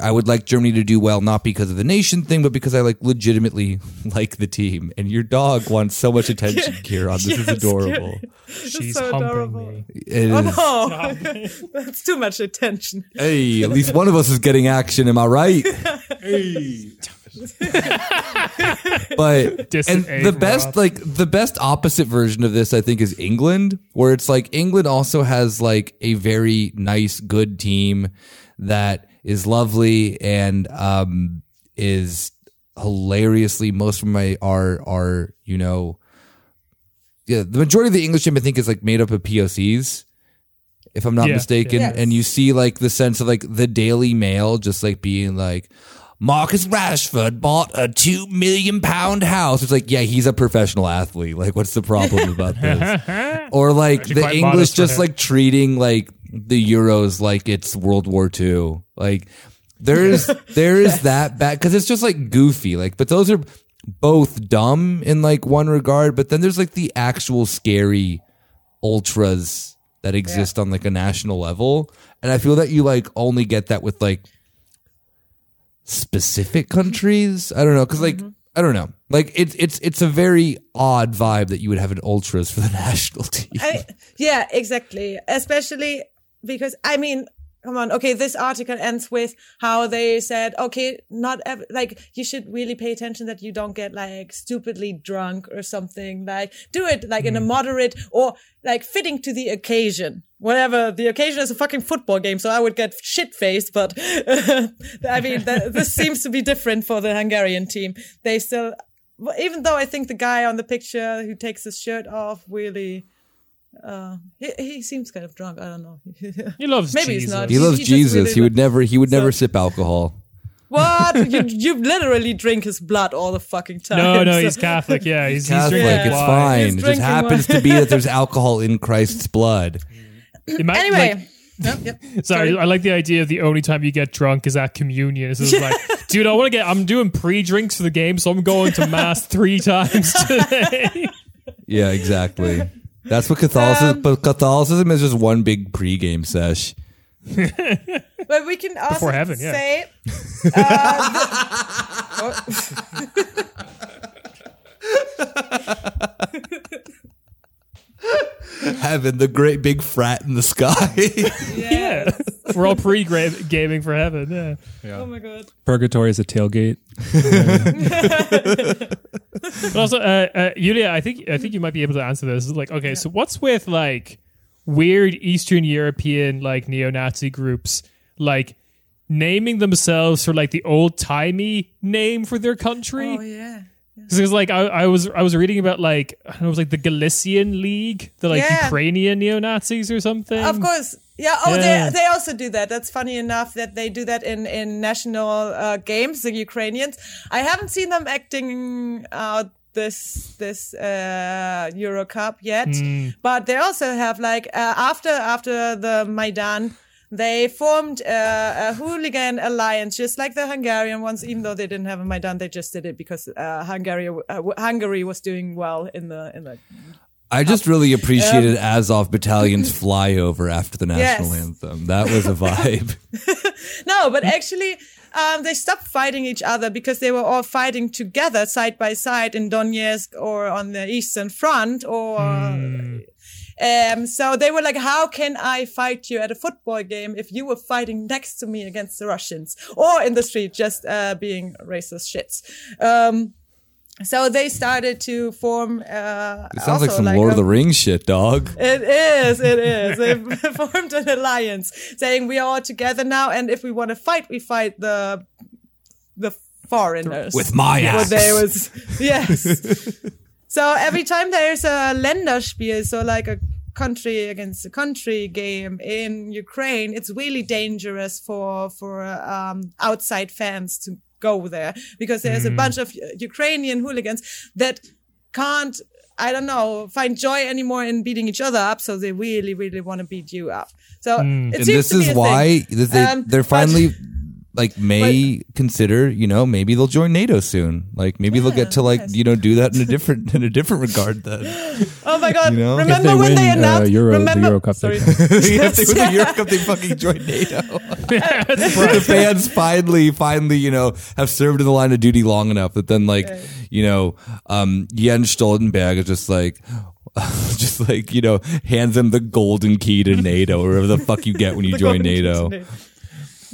I would like Germany to do well, not because of the nation thing, but because I like legitimately like the team. And your dog wants so much attention, Kieran. This is Yes, adorable. She's so humping adorable. me. It is. Oh, that's too much attention. Hey, at least one of us is getting action. Am I right? Hey. but Distant and A the best Rob. like the best opposite version of this i think is england where it's like england also has like a very nice good team that is lovely and um is hilariously most of my are are you know yeah the majority of the english team i think is like made up of pocs if i'm not Yeah, mistaken yeah. and you see like the sense of like the daily mail just like being like Marcus Rashford bought a two million pound house. It's like, yeah, he's a professional athlete. Like, what's the problem about this? or like Actually the quite English modest for just him. like treating like the Euros like it's World War II. Like there is there is that bad because it's just like goofy. Like, but those are both dumb in like one regard. But then there's like the actual scary ultras that exist on like a national level, and I feel that you like only get that with like specific countries. I don't know because like mm-hmm. I don't know. Like it's it's it's a very odd vibe that you would have an ultras for the national team. I, yeah, exactly. Especially because I mean, come on. Okay, this article ends with how they said, okay, not ev- like you should really pay attention that you don't get like stupidly drunk or something. Like do it like in a hmm. moderate or like fitting to the occasion. Whatever the occasion is a fucking football game, so I would get shit faced. But I mean, th- this seems to be different for the Hungarian team. They still, even though I think the guy on the picture who takes his shirt off really uh, he, he seems kind of drunk. I don't know. He loves Maybe he's not. he He- loves he just Jesus. really he would never he would never sip alcohol. what? you you literally drink his blood all the fucking time. No, no, so- he's Catholic. Yeah, he's, he's Catholic, drinking it's fine. He's It just happens wine. to be that there's alcohol in Christ's blood. Might- Anyway. like- Yep, yep. Sorry, I like the idea of the only time you get drunk is at communion. It's just like, dude, I want to get. I'm doing pre-drinks for the game, so I'm going to mass three times today. Yeah, exactly. That's what Catholicism. Um, but Catholicism is just one big pregame sesh. But we can also Before heaven, yeah. say uh, the- Heaven, the great big frat in the sky. yeah, we're all pre-gaming for heaven. Yeah, oh my god. Purgatory is a tailgate. but also, uh, uh, Yulia, I think I think you might be able to answer this. Like, okay, so what's with like weird Eastern European like neo-Nazi groups like naming themselves for like the old timey name for their country? Oh yeah. Because like I, I was I was reading about like I know, it was like the Galician League, the like Yeah. Ukrainian neo Nazis or something. Of course. Yeah. Oh, Yeah. they they also do that. That's funny enough that they do that in in national uh, games. The Ukrainians. I haven't seen them acting out this this uh, Euro Cup yet, but they also have like uh, after after the Maidan. They formed uh, a hooligan alliance, just like the Hungarian ones. Even though they didn't have a Maidan, they just did it because uh, Hungary uh, Hungary was doing well in the in the I just really appreciated Azov Battalion's flyover after the national Yes. anthem. That was a vibe. No, but actually, um, they stopped fighting each other because they were all fighting together, side by side, in Donetsk or on the Eastern Front, or. Um, so they were like, "How can I fight you at a football game if you were fighting next to me against the Russians, or in the street just uh, being racist shits?" Um, so they started to form. Uh, It sounds like some Lord of the Rings shit, dog. it is, it is. They formed an alliance saying we are all together now, and if we want to fight, we fight the the foreigners. With my Well, there was yes. so every time there's a Länderspiel, so like a country against a country game in Ukraine, it's really dangerous for for um, outside fans to go there because there's a bunch of Ukrainian hooligans that can't. I don't know, find joy anymore in beating each other up, so they really, really want to beat you up. So and this is why they, Um, they're finally like may consider you know maybe they'll join nato soon like maybe they'll get to like yes. you know do that in a different in a different regard then Oh my god! You know? If Remember they when win, they uh, announced Euro- the remember, Euro Cup, Sorry. if they win the Euro Cup, they fucking join NATO. the fans finally, finally, you know, have served in the line of duty long enough that then, like, you know, um, Jens Stoltenberg is just like, just like, you know, hands them the golden key to NATO, or whatever the fuck you get when you The join golden NATO.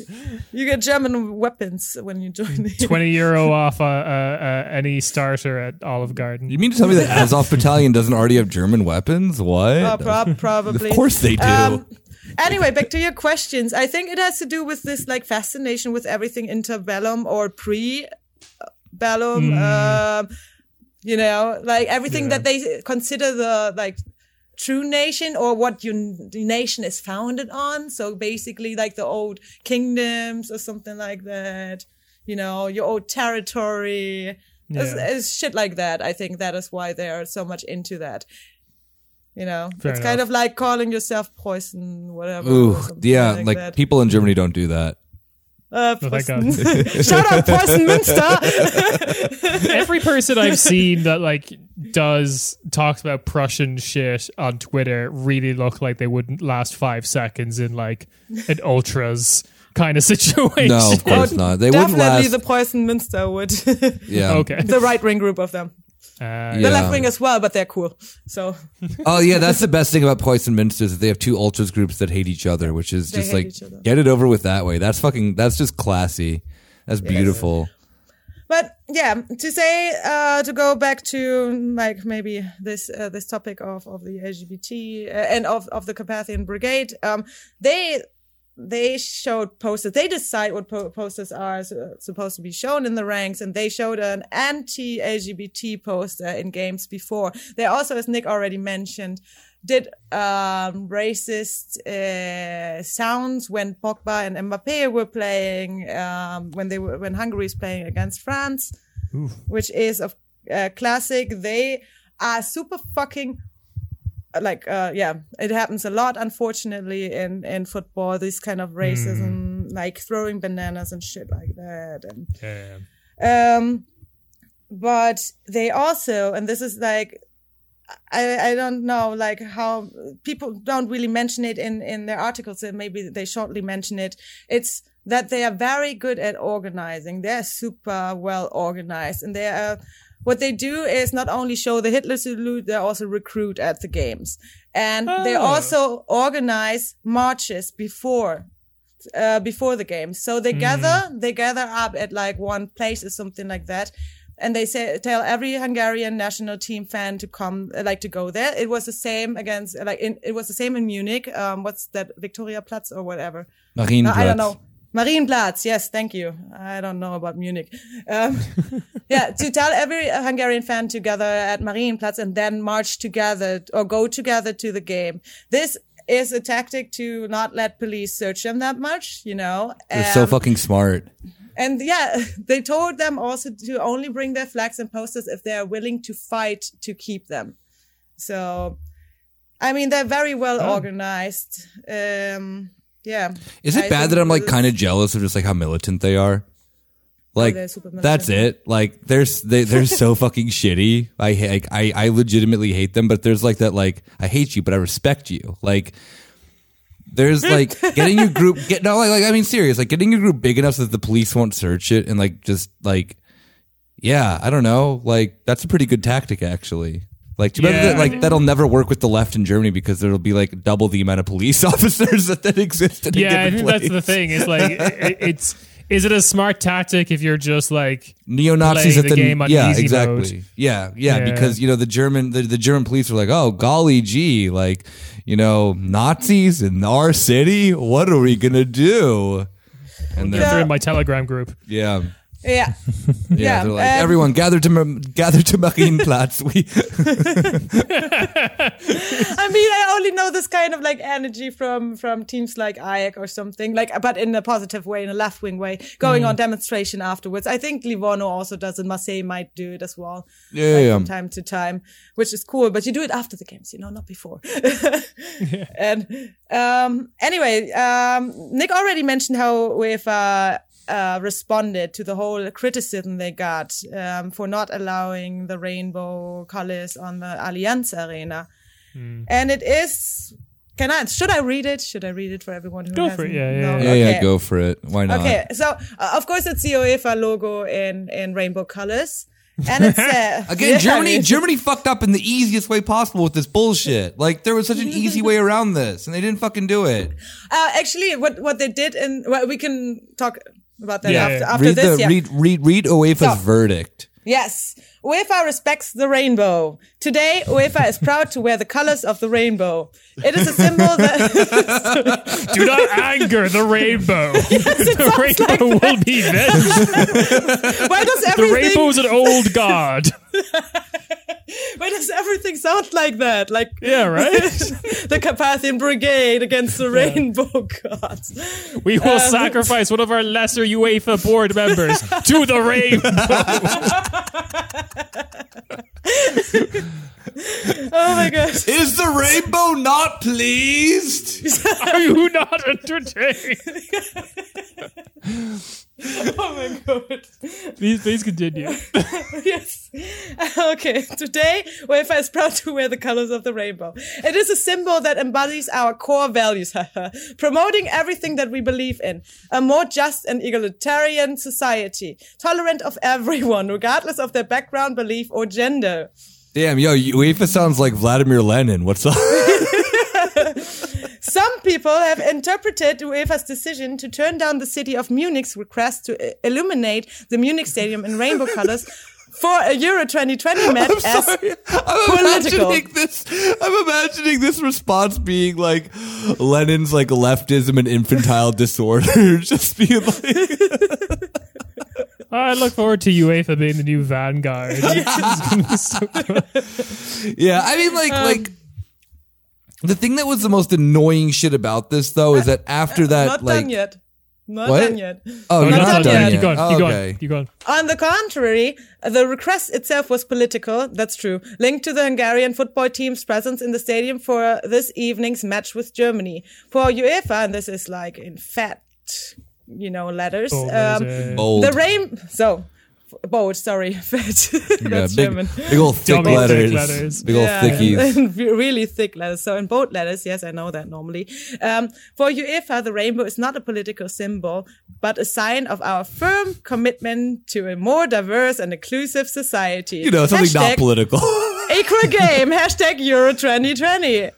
Key to You get German weapons when you join the Twenty euro off uh, uh, uh, any starter at Olive Garden. You mean to tell me that Azov Battalion doesn't already have German weapons? What? Prob- probably. Of course they do. Um, anyway, back to your questions. I think it has to do with this like fascination with everything interbellum or pre-bellum. Um, you know, like everything that they consider the like true nation or what your nation is founded on. So basically, like the old kingdoms or something like that. You know, your old territory. It's, Yeah. it's shit like that. I think that is why they are so much into that. You know, Fair it's kind of like calling yourself Preußen, whatever. Ooh, yeah, like, like people in Germany don't do that. Uh, Oh, thank God. Preußen. Shout out Preußen Münster. Every person I've seen that like does talks about Prussian shit on Twitter really look like they wouldn't last five seconds in like an ultras kind of situation. No, of course not. They wouldn't Definitely last. the Preußen Münster would. yeah. Okay. the right wing group of them. Uh, The Yeah. left wing as well, but they're cool. So Oh yeah, that's the best thing about Preußen Münster is that they have two ultras groups that hate each other, which is They just like get it over with that way. That's fucking. That's just classy. That's beautiful. But yeah, to say uh, to go back to like maybe this uh, this topic of of the LGBT uh, and of of the Carpathian Brigade, um, they they showed posters. They decide what po- posters are su- supposed to be shown in the ranks, and they showed an anti-LGBT poster in games before. They also, as Nick already mentioned, did um, racist uh, sounds when Pogba and Mbappe were playing um, when they were when Hungary is playing against France, which is a uh, classic. They are super fucking like uh yeah it happens a lot unfortunately in in football this kind of racism like throwing bananas and shit like that and yeah. um but they also and this is like I, I don't know like how people don't really mention it in in their articles and maybe they shortly mention it. It's that they are very good at organizing. They're super well organized and they are what they do is not only show the Hitler salute, they also recruit at the games. And they Oh. also organize marches before uh, before the games. So they gather, they gather up at like one place or something like that. And they say, tell every Hungarian national team fan to come, uh, like to go there. It was the same against, like, in, it was the same in Munich. Um, what's that, Victoria Platz or whatever? Marienplatz. I don't know. Marienplatz, yes, thank you. I don't know about Munich. Um, yeah, to tell every Hungarian fan to gather at Marienplatz and then march together or go together to the game. This is a tactic to not let police search them that much, you know. They're so Um, fucking smart. and yeah, they told them also to only bring their flags and posters if they are willing to fight to keep them. So, I mean, they're very well organized. Um, yeah. Is it I bad that I'm like kind of jealous of just like how militant they are? Oh, like they're super militant. that's it. Like they're they they're so fucking shitty. I ha- like, I I legitimately hate them. But there's like that like I hate you, but I respect you. Like there's like getting your group get no like, like I mean serious like getting your group big enough so that the police won't search it and like just like yeah I don't know like that's a pretty good tactic actually. Like too bad Yeah. that like that'll never work with the left in Germany because there'll be like double the amount of police officers that, that exist in Yeah, I think that's the thing. It's like it, it's is it a smart tactic if you're just like neo Nazis at the the, game on yeah easy exactly mode. yeah, yeah Yeah. because you know the German the, the German police are like oh golly gee like you know Nazis in our city what are we gonna do and then they're in my Telegram group? yeah Yeah. yeah, Yeah, they're like um, everyone gather to Mar- gather to Marienplatz we I mean, I only know this kind of like energy from from teams like Ajax or something, like, but in a positive way, in a left wing way, going Mm. on demonstration afterwards. I think Livorno also does it. Marseille might do it as well. Yeah, like, yeah. From time to time, which is cool, but you do it after the games, you know, not before. And um, anyway, um, Nick already mentioned how UEFA uh, responded to the whole criticism they got um, for not allowing the rainbow colors on the Allianz Arena. And it is. Can I? Should I read it? Should I read it for everyone who Go for hasn't- it, yeah, yeah, No? yeah. yeah Okay. yeah go for it why not Okay, so uh, of course it's the UEFA logo in in rainbow colors, and it's uh, Again, yeah, Germany, I Germany fucked up in the easiest way possible with this bullshit. Like there was such an easy way around this, and they didn't fucking do it. Uh, actually, what what they did and well, we can talk about that Yeah, after after read this. the yeah. read read read UEFA's So- verdict. Yes. UEFA respects the rainbow. Today, UEFA is proud to wear the colors of the rainbow. It is a symbol that Do not anger the rainbow. the rainbow will be venged. why does The rainbow is an old god. why does everything sound like that? Like Yeah, right. the Carpathian Brigade against the rainbow gods. We will Um, sacrifice one of our lesser UEFA board members to the rainbow. Oh my god. Is the rainbow not pleased? Are you not entertained? Oh my god. Please, please continue. yes. Okay. Today, UEFA is proud to wear the colors of the rainbow. It is a symbol that embodies our core values, promoting everything that we believe in. A more just and egalitarian society, tolerant of everyone, regardless of their background, belief, or gender. Damn, yo, UEFA sounds like Vladimir Lenin. What's up? Some people have interpreted UEFA's decision to turn down the city of Munich's request to uh, illuminate the Munich stadium in rainbow colors for a Euro 2020 match as Sorry, I'm Political. imagining this. I'm imagining this response being like Lenin's like leftism and infantile disorder, just being like, I look forward to UEFA being the new vanguard. It's so good. yeah. I mean, like, um, like the thing that was the most annoying shit about this though is that after that, not like, done yet. Not What? done yet. oh, you're Not not done done yet. yet. Keep going. Oh, Keep going. okay. Keep going. On the contrary, the request itself was political, that's true, linked to the Hungarian football team's presence in the stadium for this evening's match with Germany. For UEFA, and this is like in fat, you know, letters, Bold um? Bold. the rain, so, bold, sorry, fat, Yeah, that's big, German. big old thick Dummy thick letters. letters. Big old Yeah, thickies. and really thick letters. So in bold letters, yes, I know that normally. Um, for UEFA, the rainbow is not a political symbol, but a sign of our firm commitment to a more diverse and inclusive society. You know, something not political. Equal game. Hashtag Euro 2020.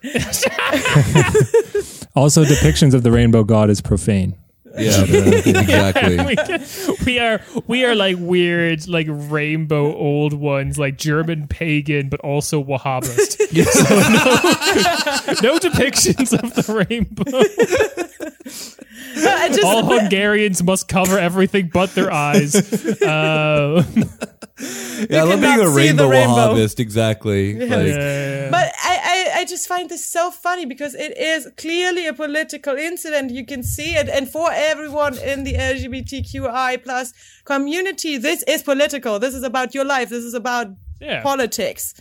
Also, depictions of the rainbow god is profane. yeah, exactly. we, we are we are like weird like rainbow old ones like German pagan but also Wahhabist. So no, no depictions of the rainbow. I just, All Hungarians must cover everything but their eyes. Uh, Yeah, I love being a rainbow, the rainbow. Wahhabist. Exactly. Like, yeah. But I, I, just find this so funny because it is clearly a political incident. You can see it. And for everyone in the LGBTQI plus community, this is political. This is about your life. This is about Yeah. politics.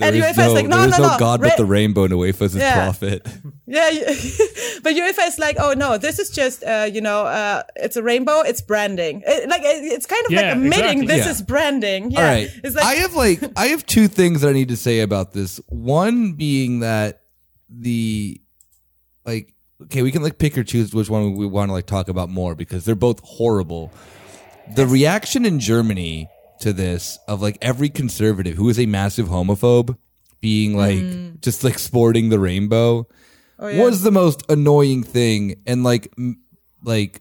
There and is UEFA is no, like, no, there is no, no no. God Ra- but the rainbow, and UEFA is his Yeah. prophet. Yeah, but UEFA is like, oh no, this is just, uh, you know, uh, it's a rainbow. It's branding. It, like it's kind of Yeah, like admitting exactly. this Yeah. is branding. Yeah, All right. it's like I have like I have two things that I need to say about this. One being that the like okay, we can like pick or choose which one we want to like talk about more because they're both horrible. The reaction in Germany to this of like every conservative who is a massive homophobe being like mm. just like sporting the rainbow oh, yeah. was the most annoying thing and like m- like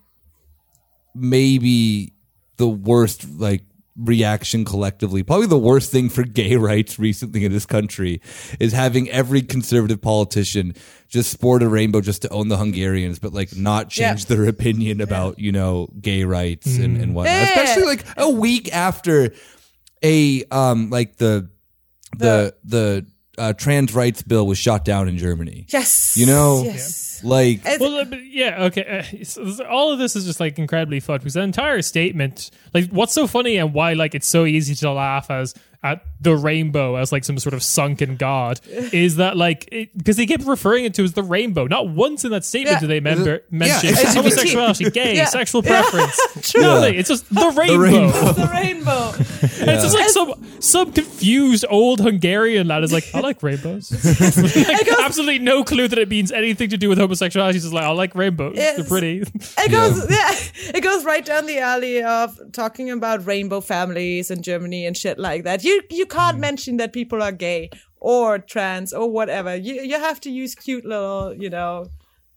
maybe the worst like reaction collectively probably the worst thing for gay rights recently in this country is having every conservative politician just sport a rainbow just to own the hungarians but like not change Yeah. their opinion about you know gay rights and, and whatnot Yeah. especially like a week after a um like the the the uh, trans rights bill was shot down in germany yes, You know? yes. like Well, but yeah, okay. Uh, so all of this is just like incredibly fucked because the entire statement, like, what's so funny and why, like, it's so easy to laugh as at the rainbow as like some sort of sunken god is that like because they keep referring it to as the rainbow. Not once in that statement Yeah. do they member, mention it's- homosexuality, gay, Yeah. sexual preference. True. Nothing. It's just the rainbow. rainbow. the rainbow. And it's just like some some confused old Hungarian lad is like, I like rainbows. like, absolutely no clue that it means anything to do with homosexuality. He's just like, I like rainbows. They're pretty. It goes, yeah. it goes right down the alley of talking about rainbow families in Germany and shit like that. You you can't Mm. mention that people are gay or trans or whatever. You you have to use cute little you know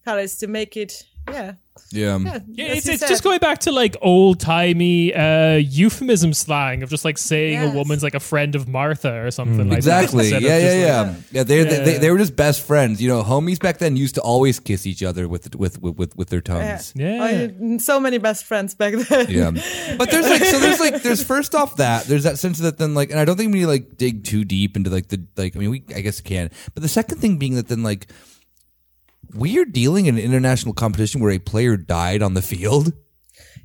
colors to make it. Yeah, yeah yeah. Yeah, it's, it's just going back to like old timey uh, euphemism slang of just like saying Yes. a woman's like a friend of Martha or something like Exactly. that. Yeah, instead yeah, of just, yeah. Yeah, they, Yeah. they they were just best friends. You know, homies back then used to always kiss each other with with with with, with their tongues. Yeah. You so many best friends back then. Yeah. But there's like so there's like there's first off that there's that sense that then like and I don't think we need to like dig too deep into like the like I mean we I guess can. But the second thing being that then like we're dealing in an international competition where a player died on the field.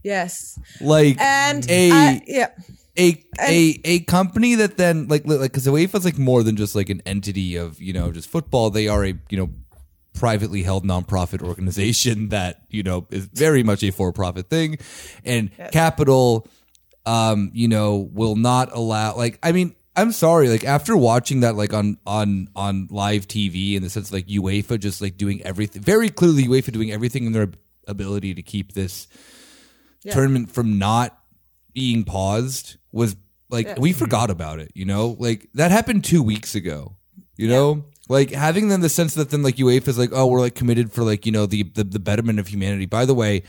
Yes, Like and a I- yeah. a a a company that then like like because UEFA's like more than just like an entity of you know just football. They are a you know privately held nonprofit organization that you know is very much a for profit thing, and capital, um, you know, will not allow like I mean. I'm sorry, like after watching that like on on on live TV in the sense of like UEFA just like doing everything very clearly UEFA doing everything in their ability to keep this tournament from not being paused was like we forgot about it, you know? Like that happened 2 weeks ago. You know? Like having then the sense that then like UEFA is like, "Oh, we're like committed for like, you know, the the, the betterment of humanity." By the way,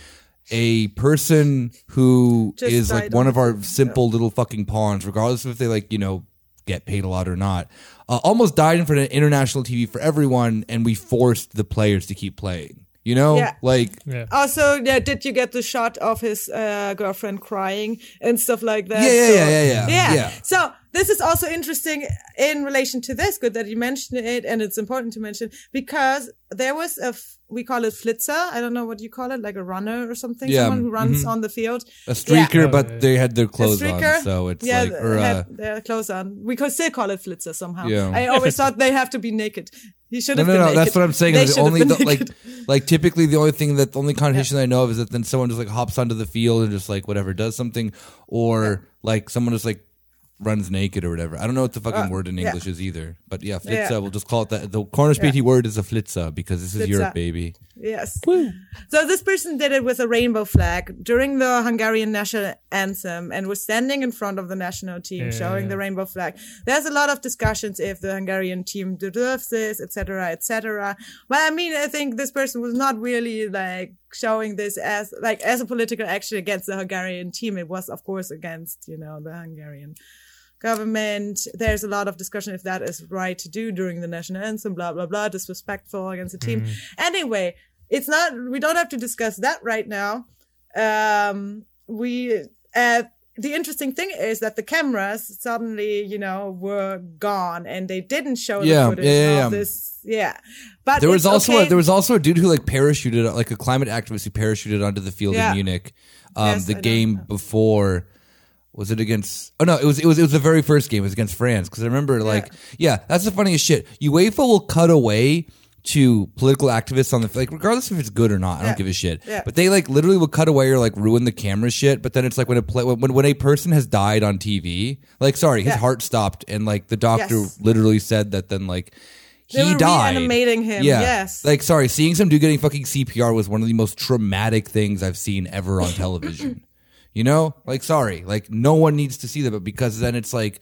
a person who is Just like one of our simple little fucking pawns, regardless of if they like, you know, get paid a lot or not, uh, almost died in front of international TV for everyone, and we forced the players to keep playing. You know, Yeah. like Yeah. Also, yeah, did you get the shot of his uh, girlfriend crying and stuff like that? Yeah, yeah, So- yeah, yeah, yeah. yeah. Yeah. So this is also interesting in relation to this. Good that you mentioned it, and it's important to mention because there was a f- we call it flitzer. I don't know what you call it, like a runner or something. Yeah, Someone who runs on the field. a streaker, Yeah. but they had their clothes on, so it's yeah, like or they uh, had their clothes on. We could still call it flitzer somehow. Yeah. I always thought they have to be naked. He should No, have no, been no. naked. That's what I'm saying. They is should the only the, like, like typically the only thing that the only connotation I know of is that then someone just like hops onto the field and just like whatever does something, or like someone just like runs naked or whatever. I don't know what the fucking word in Uh, yeah. English is either. But yeah, flitza. Yeah. We'll just call it that. The Cornish BT word is a flitza because this is Flitza. Europe, baby. Yes. So this person did it with a rainbow flag during the Hungarian national anthem and was standing in front of the national team showing the rainbow flag. There's a lot of discussions if the Hungarian team deserves this, etc., etc. Well, I mean, I think this person was not really like showing this as like as a political action against the Hungarian team. It was, of course, against you know the Hungarian government. There's a lot of discussion if that is right to do during the national anthem, blah, blah, blah, disrespectful against the team. Anyway, it's not. We don't have to discuss that right now. Um, we. Uh, the interesting thing is that the cameras suddenly, you know, were gone and they didn't show Yeah, the footage yeah, yeah, of yeah. this. Yeah, but There was also okay. a, there was also a dude who like parachuted like a climate activist who parachuted onto the field in Munich. Um, Yes, the I game before was it against? Oh no, it was it was it was the very first game. It was against France because I remember like yeah, that's the funniest shit. UEFA will cut away to political activists on the like regardless if it's good or not. I don't give a shit. Yeah. But they like literally will cut away or like ruin the camera shit. But then it's like when a play, when when a person has died on TV, like sorry, his Yeah. heart stopped and like the doctor Yes. literally said that then like. They he were died. reanimating him, Yeah. yes. Like, sorry, seeing some dude getting fucking CPR was one of the most traumatic things I've seen ever on television. You know? Like, sorry. Like, no one needs to see that, but because then it's like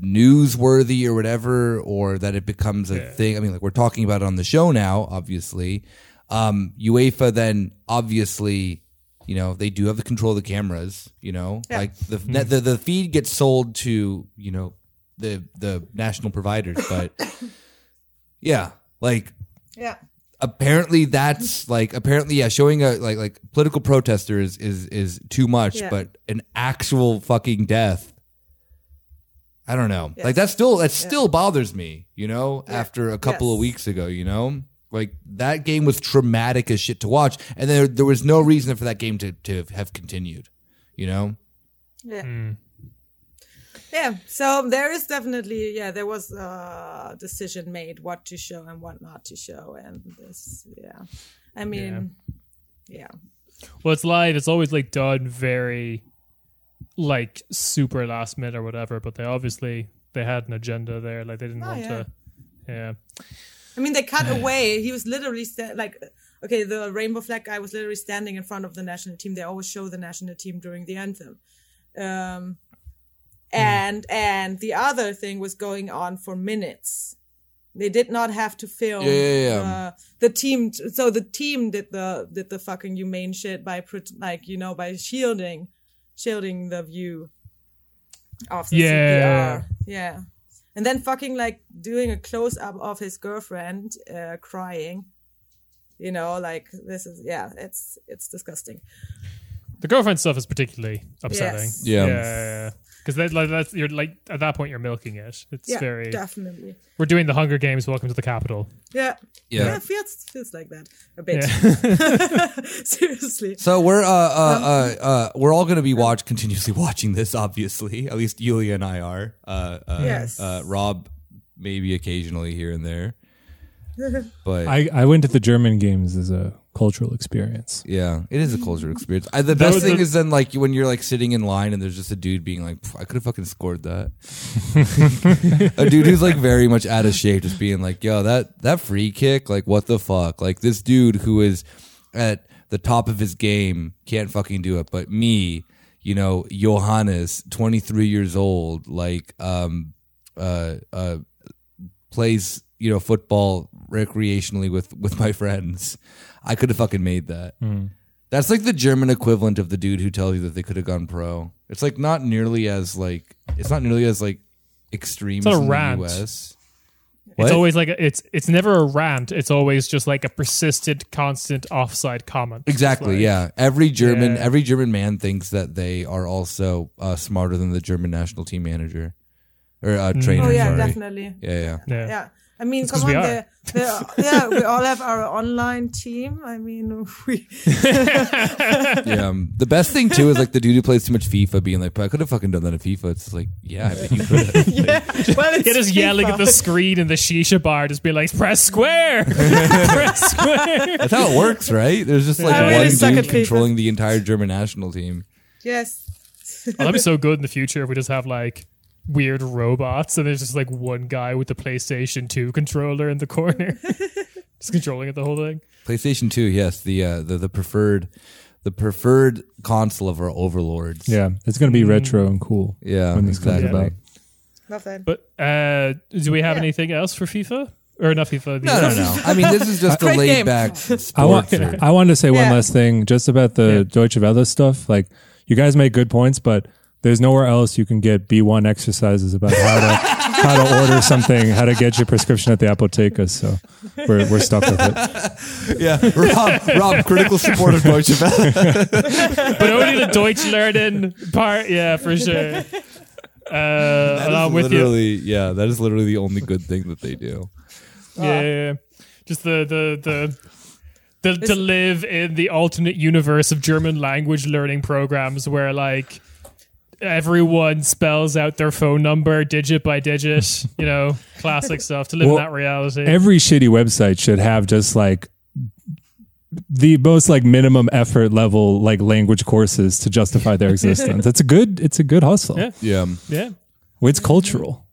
newsworthy or whatever, or that it becomes a thing. I mean, like, we're talking about it on the show now, obviously. Um, UEFA then obviously. You know they do have the control of the cameras. You know, Yeah. like the, the the feed gets sold to you know the the national providers, but yeah, like yeah. Apparently that's like apparently yeah, showing a like like political protester is is is too much, Yeah. but an actual fucking death. I don't know. Yes. Like that still that still bothers me, you know, Yeah. after a couple of weeks ago, you know? Like that game was traumatic as shit to watch and there there was no reason for that game to to have continued, you know? Yeah. Hmm. Yeah. So there is definitely yeah, there was a decision made what to show and what not to show and this yeah. I mean yeah. Well, it's live. It's always like done very, like super last minute or whatever. But they obviously they had an agenda there. Like they didn't Oh, want yeah. to. Yeah. I mean they cut away. He was literally sta- like okay, the rainbow flag guy was literally standing in front of the national team. They always show the national team during the anthem. Um and and the other thing was going on for minutes. They did not have to film Yeah, yeah, yeah. Uh, the team. So the team did the did the fucking humane shit by pret- like you know by shielding shielding the view of the Yeah. CPR. Yeah, and then fucking like doing a close up of his girlfriend uh, crying. You know, like this is yeah, it's it's disgusting. The girlfriend stuff is particularly upsetting. Yes. Yeah. Yeah. Because like that's you're like at that point you're milking it. It's Yeah, very. definitely. We're doing the Hunger Games. Welcome to the Capitol. Yeah. Yeah. Yeah, it feels feels like that a bit. Yeah. Seriously. So we're uh Um, uh uh, uh we're all gonna be watch continuously watching this. Obviously, at least Yulia and I are. Uh, uh, Yes. Uh, Rob maybe occasionally here and there, but I, I went to the German games as a cultural experience. yeah, it is a cultural experience. I, the best was thing the- is then like when you're like sitting in line and there's just a dude being like, "Pff, I could have fucking scored that. a dude who's like very much out of shape, just being like, yo, that that free kick, like what the fuck? Like this dude who is at the top of his game can't fucking do it, but me, you know, Johannes, 23 years old, like um uh uh plays you know football recreationally with with my friends. I could have fucking made that. That's like the German equivalent of the dude who tells you that they could have gone pro. It's like not nearly as like it's not nearly as like extreme It's not as a in rant. the US. It's What? always like a, it's it's never a rant. It's always just like a persistent, constant offside comment. Exactly. Like- yeah. Every German, Yeah. every German man thinks that they are also uh, smarter than the German national team manager or uh, trainer. Oh yeah, sorry. definitely. Yeah, yeah. Yeah. Yeah. I mean, It's come 'cause on, we they're, they're, yeah, we all have our online team. I mean, we yeah. Um, the best thing too is like the dude who plays too much FIFA being like, "But I could have fucking done that in FIFA." It's like, yeah, I bet you could have. yeah. Well, it's You're just yelling at the screen in the shisha bar, just being like, "Press square, press square." That's how it works, right? There's just like I one really dude at FIFA. controlling the entire German national team. Yes. Oh, that'd be so good in the future if we just have like weird robots and there's just like one guy with the PlayStation 2 controller in the corner, just controlling it the whole thing. PlayStation Two, yes, the uh, the the preferred, the preferred console of our overlords. Yeah, it's going to be retro and cool. yeah, when this comes exactly. about. Love that. But uh, do we have Yeah. anything else for FIFA or not FIFA? No, no, no. I mean, this is just a Great laid game. back I want. I wanted to say one last thing just about the Deutsche Welle stuff. Like you guys make good points, but there's nowhere else you can get B1 exercises about how to how to order something, how to get your prescription at the apotheca. So we're we're stuck with it. Yeah, Rob, Rob, critical support of Deutsche Welle. but only the Deutsch learning part. Yeah, for sure. Uh, and I'm with you. yeah, that is literally the only good thing that they do. Yeah, yeah, yeah. just the the the. The, to live in the alternate universe of German language learning programs where like everyone spells out their phone number digit by digit, you know, classic stuff to live Well, in that reality. Every shitty website should have just like the most like minimum effort level like language courses to justify their existence. It's a good it's a good hustle. Yeah. Yeah, yeah. It's cultural.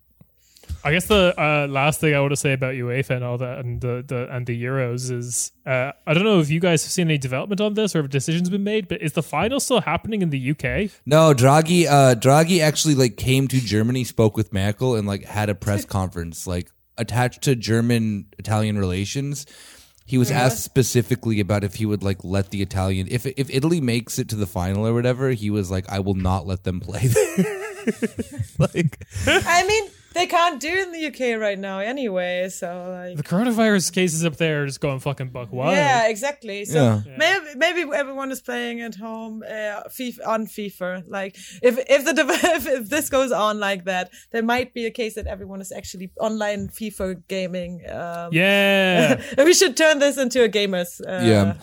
I guess the uh, last thing I want to say about UEFA and all that and the, the and the Euros is uh, I don't know if you guys have seen any development on this or if decisions been made, but is the final still happening in the UK? no, Draghi, uh, Draghi actually like came to Germany, spoke with Merkel, and like had a press conference like attached to German Italian relations. He was asked specifically about if he would like let the Italian if if Italy makes it to the final or whatever. He was like, I will not let them play there. like, I mean, they can't do it in the UK right now anyway. So like, The coronavirus cases up there are just going fucking buck wild. yeah, exactly. So Yeah. maybe maybe everyone is playing at home uh, FIFA, on FIFA. Like if if the if, if this goes on like that, there might be a case that everyone is actually online FIFA gaming. Um, Yeah. we should turn this into a gamers. Uh, Yeah.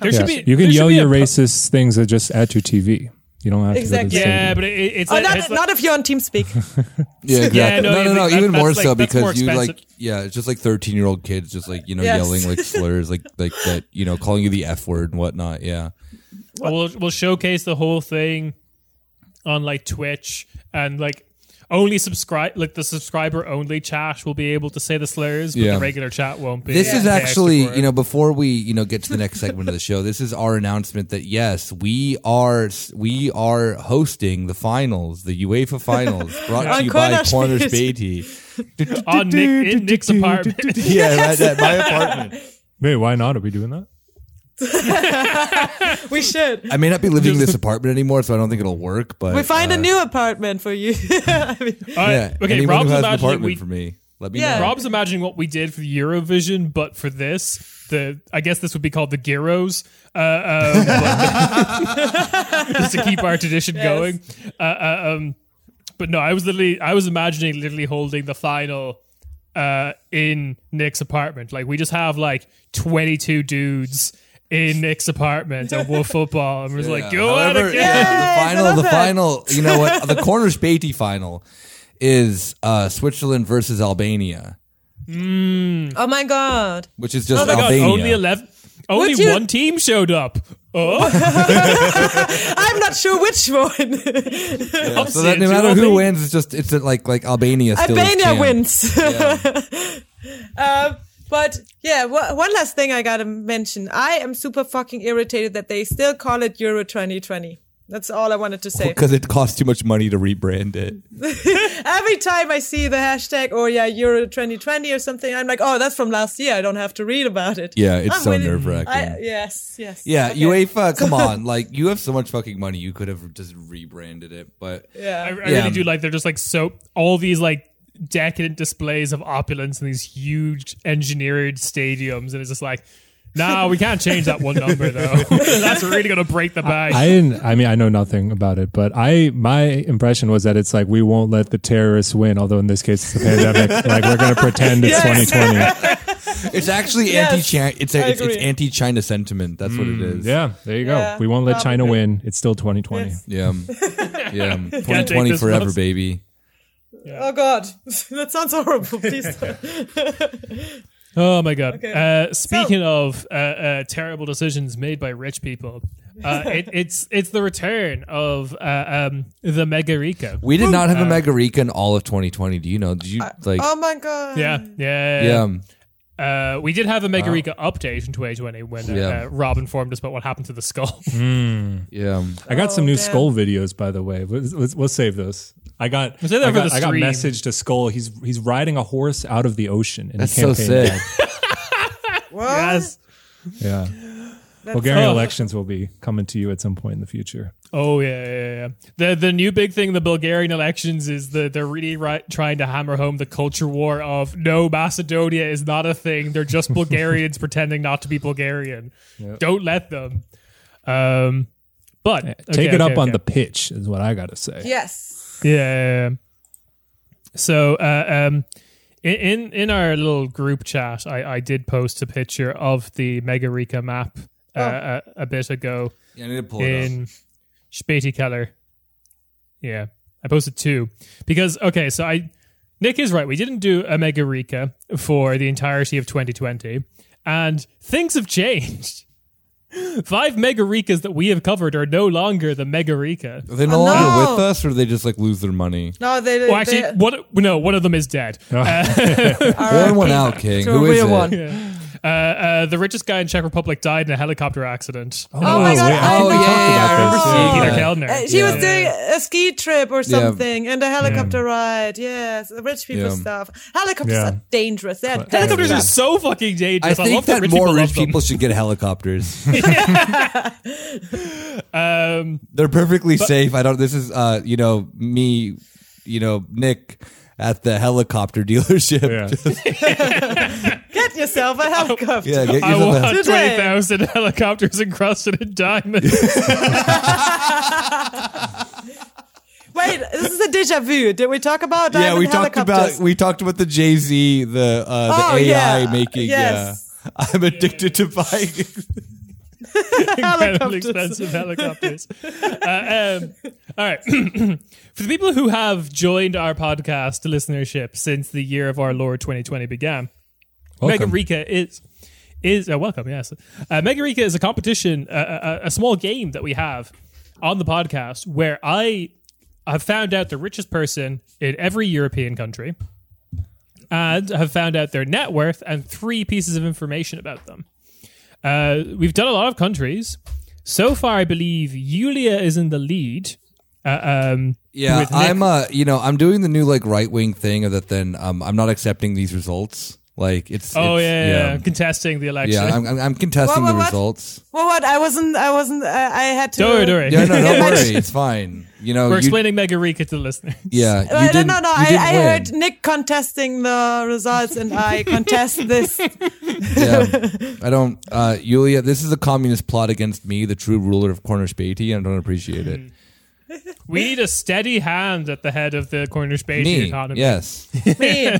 There Yeah. should be you can yell your pu- racist things at just at your TV. You don't have to Exactly. go to the Yeah, but it, it's Oh, like, not, it's like- if you're on TeamSpeak. Yeah, exactly. Yeah, no, no, no, yeah, no, that- even that's more like- so that's more because you like, yeah, it's just like thirteen year old kids, just like you know, Yes. yelling like slurs, like like that, you know, calling you the f word and whatnot. Yeah, we'll we'll showcase the whole thing on like Twitch and like only subscribe like the subscriber only chat will be able to say the slurs, but Yeah. the regular chat won't be. this Yeah. is Pay extra actually, for it. you know, before we you know get to the next segment of the show, this is our announcement that yes, we are we are hosting the finals, the UEFA finals, brought to you by Corners Corners Späti. Späti. on Nick in Nick's apartment. yeah, right at my apartment. Wait, why not? Are we doing that? we should. I may not be living in this apartment anymore, so I don't think it'll work. But We find uh, a new apartment for you. I mean, All right, Yeah, okay, Rob's who has an imagining apartment we, for me, let me Yeah. know. Rob's imagining what we did for the Eurovision, but for this, the I guess this would be called the Gyros, uh, um, just to keep our tradition going. Uh, uh, um, but no, I was literally I was imagining literally holding the final uh, in Nick's apartment. Like we just have like twenty two dudes. In Nick's apartment and we'll football, and we're like, go at However, it, yeah, the final, the that. final, you know what? The Corners Späti final is uh, Switzerland versus Albania, oh my god. which is just Oh my god, Albania. only eleven, only you- one team showed up. Oh, I'm not sure which one. Yeah, so that no matter who wins, it's just it's like like Albania still. is Albania champ. wins. um, but yeah, wha- one last thing I gotta mention. I am super fucking irritated that they still call it Euro 2020. That's all I wanted to say. because it costs too much money to rebrand it. Every time I see the hashtag or yeah Euro 2020 or something, I'm like, oh, that's from last year. I don't have to read about it. Yeah, it's I'm so willing- nerve wracking. Yes, yes. Yeah, Okay. UEFA, come on, like you have so much fucking money, you could have just rebranded it, but I, Yeah. I Yeah. really do like they're just like so all these like decadent displays of opulence in these huge engineered stadiums, and it's just like, no, we can't change that one number though. That's really gonna break the bank. I didn't. I mean, I know nothing about it, but I my impression was that it's like we won't let the terrorists win. Although in this case, it's the pandemic. like we're gonna pretend it's Yes. 2020. it's actually Yes, anti it's, I a, it's it's anti China sentiment. That's what it mm, is. Yeah, there you go. Yeah, we won't let probably. China win. It's still 2020. Yes. Yeah. Yeah. 2020 this forever, once. Baby. Oh god, that sounds horrible. Please. oh my god. Okay. Uh, speaking of uh, uh, terrible decisions made by rich people, uh, it, it's it's the return of uh, um, the Megarica. We did not have a Megarica in all of 2020. Do you know? Did you like oh my god. Yeah, yeah, yeah. Uh, we did have a Megarica update in 2020 when uh, Yeah. uh, Rob informed us about what happened to the skull. Yeah. I got some Oh, new damn. skull videos, by the way. We'll, let's- we'll save those. I got. Save that I for got, the I got message to Skull. He's he's riding a horse out of the ocean. And That's he so sick. What? yes. back. Yeah. Bulgarian Oh. elections will be coming to you at some point in the future. Oh yeah, yeah, yeah. The the new big thing, in the Bulgarian elections, is that they're really right, trying to hammer home the culture war of no, Macedonia is not a thing. They're just Bulgarians pretending not to be Bulgarian. Don't let them. Um, but Take okay, it up okay, on okay. the pitch, is what I got to say. Yes. Yeah, yeah. yeah. So, uh, um, in, in in our little group chat, I, I did post a picture of the Megarika map uh, a, a bit ago Yeah, I need to pull in Späti Keller. Yeah, I posted two because okay, so I Nick is right. We didn't do a Megarika for the entirety of 2020, and things have changed. Five Megarikas that we have covered are no longer the Megarika. Are they no Oh, longer no. with us, or do they just like lose their money? No, they. Well, actually, they, one no, one of them is dead. Oh. Uh, one one out, King. to Who a is real it? one. Uh, uh, the richest guy in Czech Republic died in a helicopter accident. Oh my God, wait, I Oh know. yeah, yeah, I remember Yeah. seeing Peter that. Kellner. Uh, she was doing a ski trip or something and a helicopter ride. Yes, the rich people Yeah. stuff. Helicopters Yeah. are dangerous. They're Helicopters are so fucking dangerous. I, think love that rich more people rich love people should get helicopters. Um, They're perfectly safe. I don't. This is, uh, you know, me, you know, Nick at the helicopter dealership. Yeah. Get yourself a helicopter. Yeah, get I yourself a want Today. 20,000 helicopters encrusted in diamonds. Wait, this is a deja vu. Did we talk about Yeah, we talked helicopters? about we taled about the Jay Z, the uh, the Oh, AI yeah. making. Yes. Yeah, I'm addicted to buying. incredibly Helicopters. expensive helicopters. Uh, um, all right. For the people who have joined our podcast listenership since the year of our Lord 2020 began, Welcome. Megarika is is uh, welcome. Yes, uh, Megarika is a competition, uh, a, a small game that we have on the podcast where I have found out the richest person in every European country and have found out their net worth and three pieces of information about them. Uh, we've done a lot of countries. So far, I believe Yulia is in the lead. Uh, um, Yeah, I'm uh, you know, I'm doing the new like right wing thing of that. Then um, I'm not accepting these results. Like it's Oh it's- yeah, yeah, yeah, contesting the election. yeah. I'm, I'm, I'm contesting What, the what, what? results. Well, what? I wasn't. I wasn't. Uh, I had to. Don't worry, don't worry. Yeah, no, don't worry, it's fine. You know, We're you, explaining Megarika to the listener. yeah, you Uh, no, didn't, no, no. you I, didn't I heard Nick contesting the results, and I contest this. Yeah, I don't. Uh, Yulia, this is a communist plot against me, the true ruler of Corner Späti, and I don't appreciate it. We need a steady hand at the head of the corner space Me, economy. yes. Me.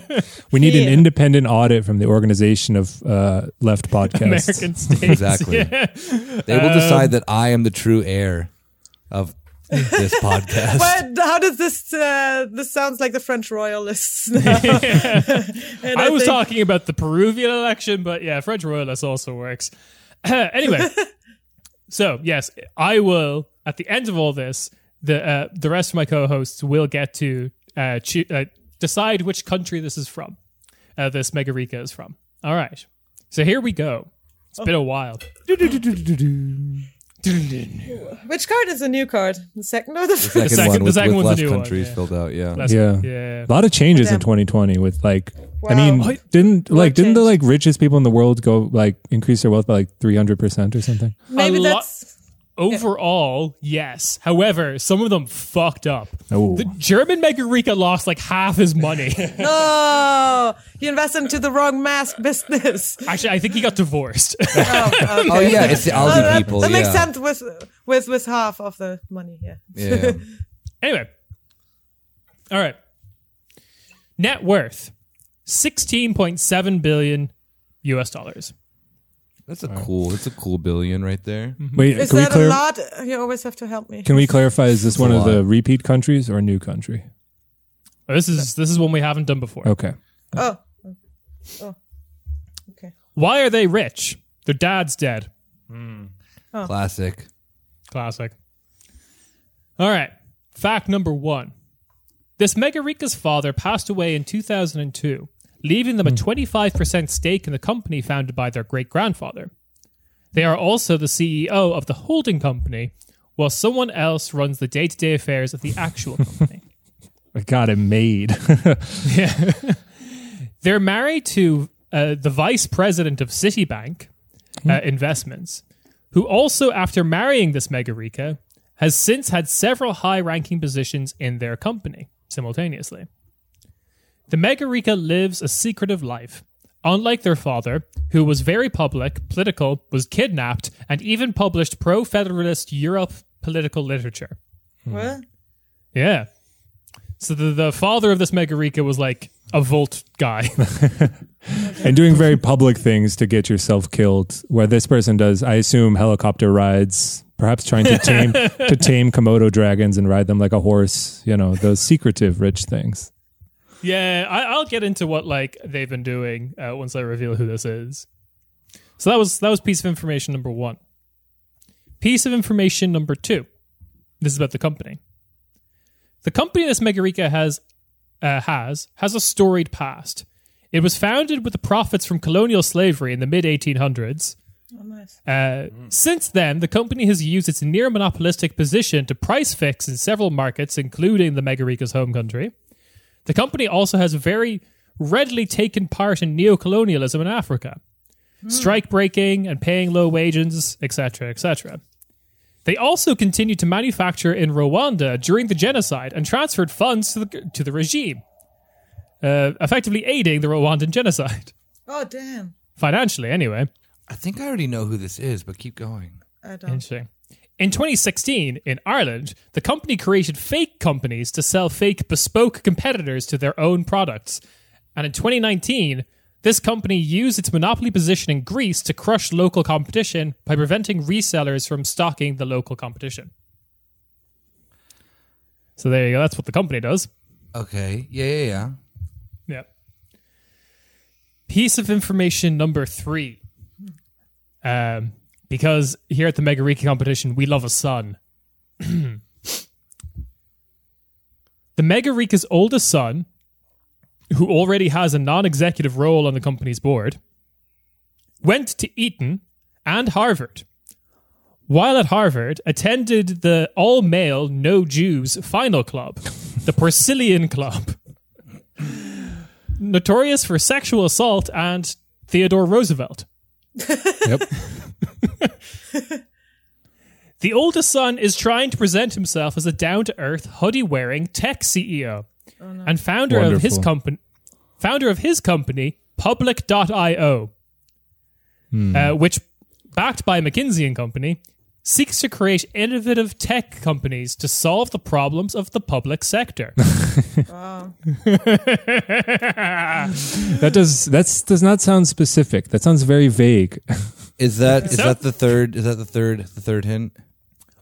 We need an independent audit from the organization of uh, Left Podcast. American states. Exactly. Yeah. They will decide that I am the true heir of this podcast. But how does this? Uh, this sounds like the French royalists. now. And I was think- talking about the Peruvian election, but yeah, French royalist also works. anyway, so yes, I will at the end of all this, the uh, the rest of my co-hosts will get to uh, choo- uh, decide which country this is from. Uh, this Megarika is from. All right, so here we go. It's been a while. Which card is the new card? The second or the first? second, second- one the second with one's less the new one, countries yeah. filled out. Yeah. That's- Yeah. yeah. A lot of changes in 2020 with like I mean didn't like didn't the like richest people in the world go like increase their wealth by like 300% or something? Maybe A lot- that's. Overall, yes. However, some of them fucked up. Oh. The German Megarika lost like half his money. Oh, he invested into the wrong mask business. Actually, I think he got divorced. Oh, oh yeah, it's the Oh, Aldi that, people. that yeah. makes sense with with with half of the money. Yeah. Yeah. anyway. All right. Net worth 16.7 billion US dollars. That's a cool. That's a cool billion right there. Mm-hmm. Wait, Is can we that a clar- lot? You always have to help me. Can we clarify is this one a of the repeat countries or a new country? This is this is one we haven't done before. Okay. Oh. Oh. Okay. Why are they rich? Their dad's dead. Hmm. Classic. Classic. All right. Fact number one. This Megarika's father passed away in 2002, leaving them a 25% stake in the company founded by their great grandfather. They are also the CEO of the holding company, while someone else runs the day to day affairs of the actual company. I got it made. yeah. They're married to uh, the vice president of Citibank uh, Investments, who also, after marrying this Megarika, has since had several high ranking positions in their company simultaneously. The Megarika lives a secretive life. Unlike their father, who was very public, political, was kidnapped, and even published pro federalist Europe political literature. What? Yeah. So the, the father of this Megarika was like a Volt guy. and doing very public things to get yourself killed. Where this person does, I assume, helicopter rides, perhaps trying to tame to tame Komodo dragons and ride them like a horse. You know, those secretive rich things. Yeah, I, I'll get into what like they've been doing uh, once I reveal who this is. So that was that was piece of information number one. Piece of information number two. This is about the company. The company this Megarika has uh, has has a storied past. It was founded with the profits from colonial slavery in the mid 1800s. Oh, nice. Uh, Since then, the company has used its near monopolistic position to price fix in several markets, including the Megarika's home country. The company also has very readily taken part in neocolonialism in Africa, strike breaking and paying low wages, etc., etc. They also continued to manufacture in Rwanda during the genocide and transferred funds to the, to the regime, uh, effectively aiding the Rwandan genocide. Oh, damn. Financially, anyway. I think I already know who this is, but keep going. I don't. Interesting. In 2016, in Ireland, the company created fake companies to sell fake bespoke competitors to their own products. And in 2019, this company used its monopoly position in Greece to crush local competition by preventing resellers from stocking the local competition. So there you go. That's what the company does. Okay. Yeah, yeah, yeah. Yeah. Piece of information number three. Um, because here at the Mega Megariki competition, we love a son. the Megarika's oldest son, who already has a non executive role on the company's board, went to Eton and Harvard. While at Harvard, attended the all male, no Jews final club, the Porcellian Club notorious for sexual assault and Theodore Roosevelt. Yep. The oldest son is trying to present himself as a down to earth, hoodie wearing tech CEO and founder of his company, founder of his company, Public.io, uh, which, backed by McKinsey and Company, seeks to create innovative tech companies to solve the problems of the public sector. That does that's does not sound specific. That sounds very vague. Is that is So- that the third? Is that the third? The third hint?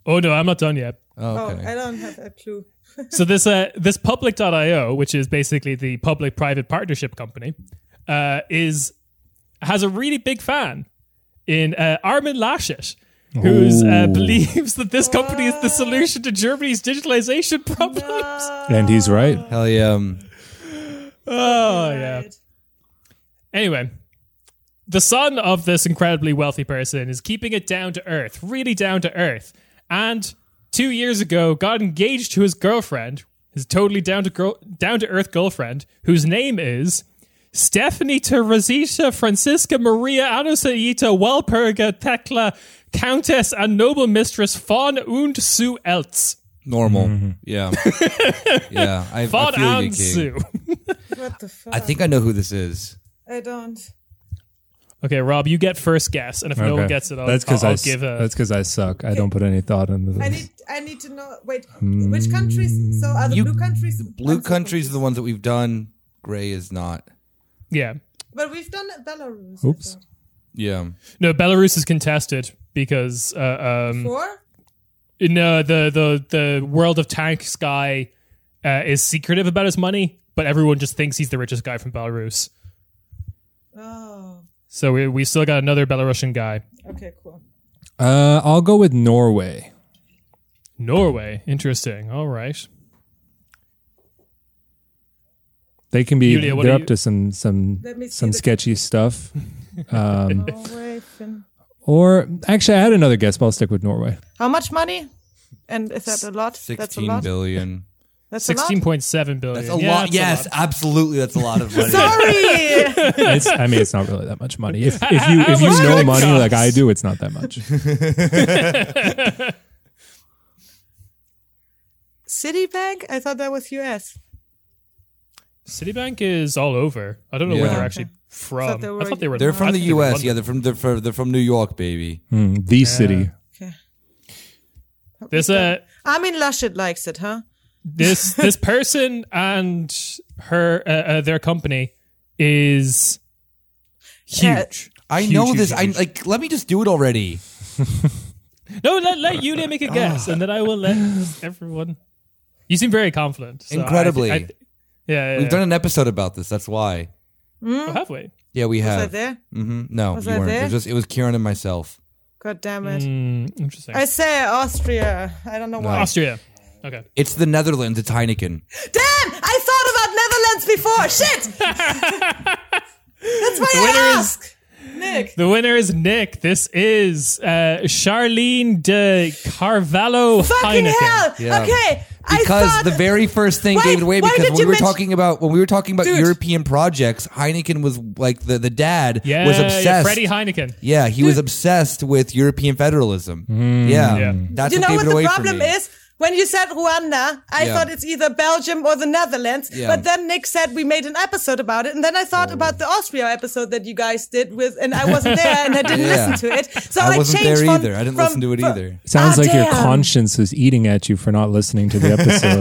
oh no, I'm not done yet. Oh, Oh, okay. I don't have a clue. so this uh this public.io which is basically the public private partnership company uh is has a really big fan in uh, Armin Laschet who's uh, believes that this company is the solution to Germany's digitalization problems. and he's right. Hell yeah. um, Oh yeah. Anyway, the son of this incredibly wealthy person is keeping it down to earth, really down to earth. And two years ago, got engaged to his girlfriend, his totally down to girl, down to earth girlfriend, whose name is Stephanie Teresita Francisca Maria Anusaita Walpurga Thekla Countess and Noble Mistress von und zu Eltz. Normal. Mm-hmm. Yeah. yeah. I, I Von feel you, und zu. What the fuck? I think I know who this is. I don't. Okay, Rob, you get first guess, and if no one gets it, I'll, that's because I'll, I I'll s- give a. that's because I suck. I don't put any thought into this. I need. I need to know. Wait, which countries? So are the You- blue countries? Blue I'm so countries are the ones that we've done. Gray is not. Yeah. But we've done Belarus. Oops. thought. Yeah. No, Belarus is contested because uh, um, Four. no, the the the world of tanks guy uh, is secretive about his money, but everyone just thinks he's the richest guy from Belarus. Oh. So we we still got another Belarusian guy. Okay. Cool. Uh, I'll go with Norway. Norway, interesting. All right. They can be. Yulia, they're up you- to some some Let me see some the- sketchy stuff. Um, or actually, I had another guess, but I'll stick with Norway. How much money? And is that a lot? That's a Sixteen lot. billion. That's. Sixteen point seven billion. That's a Yeah, lot. that's a Yes, lot. absolutely. That's a lot of money. Sorry. It's, I mean, it's not really that much money. If, if you if you know would it money like? I do, it's not that much. Citibank? I thought that was US. Citibank is all over. I don't know where Yeah. they're actually from. Thought they I were- thought they were. They're I from thought the they were U.S. London. Yeah, they're from they're from, they're from New York, baby. Hmm, the city. Okay. This uh, Armin Laschet likes it, huh? this this person and her uh, uh, their company is huge. I Huge, know huge, this. huge, I like. Let me just do it already. No, let let Yulia make a guess, and then I will let everyone. You seem very confident. so I- Incredibly. I, yeah, yeah, We've yeah. done an episode about this. That's why. Oh, have we? Yeah, we Was I have. there? hmm No, Was you I weren't. It was just it was Kieran and myself. God damn it. Mm, interesting. I say Austria. I don't know why. Austria. Okay. It's the Netherlands. It's Heineken. Damn! I thought about Netherlands before. Shit! That's why winner I is- ask. Nick. The winner is Nick. This is uh, Charlene de Carvalho Fucking Heineken. hell. Yeah. Okay. I Because the very first thing Why- gave it away because when we were mention- talking about when we were talking about Dude. European projects, Heineken was like the, the dad Yeah, was yeah, obsessed. Freddie Heineken. yeah, he was obsessed with European federalism. Mm. Yeah, Yeah. that's you what know gave what it the away problem for me. is? When you said Rwanda, I Yeah. thought it's either Belgium or the Netherlands. Yeah. But then Nick said we made an episode about it, and then I thought Oh. about the Austria episode that you guys did with, and I wasn't there and I didn't Yeah. listen to it. So I I, wasn't changed there from- either. I didn't from- listen to it from- either. Sounds Ah, like your conscience is eating at you for not listening to the episode.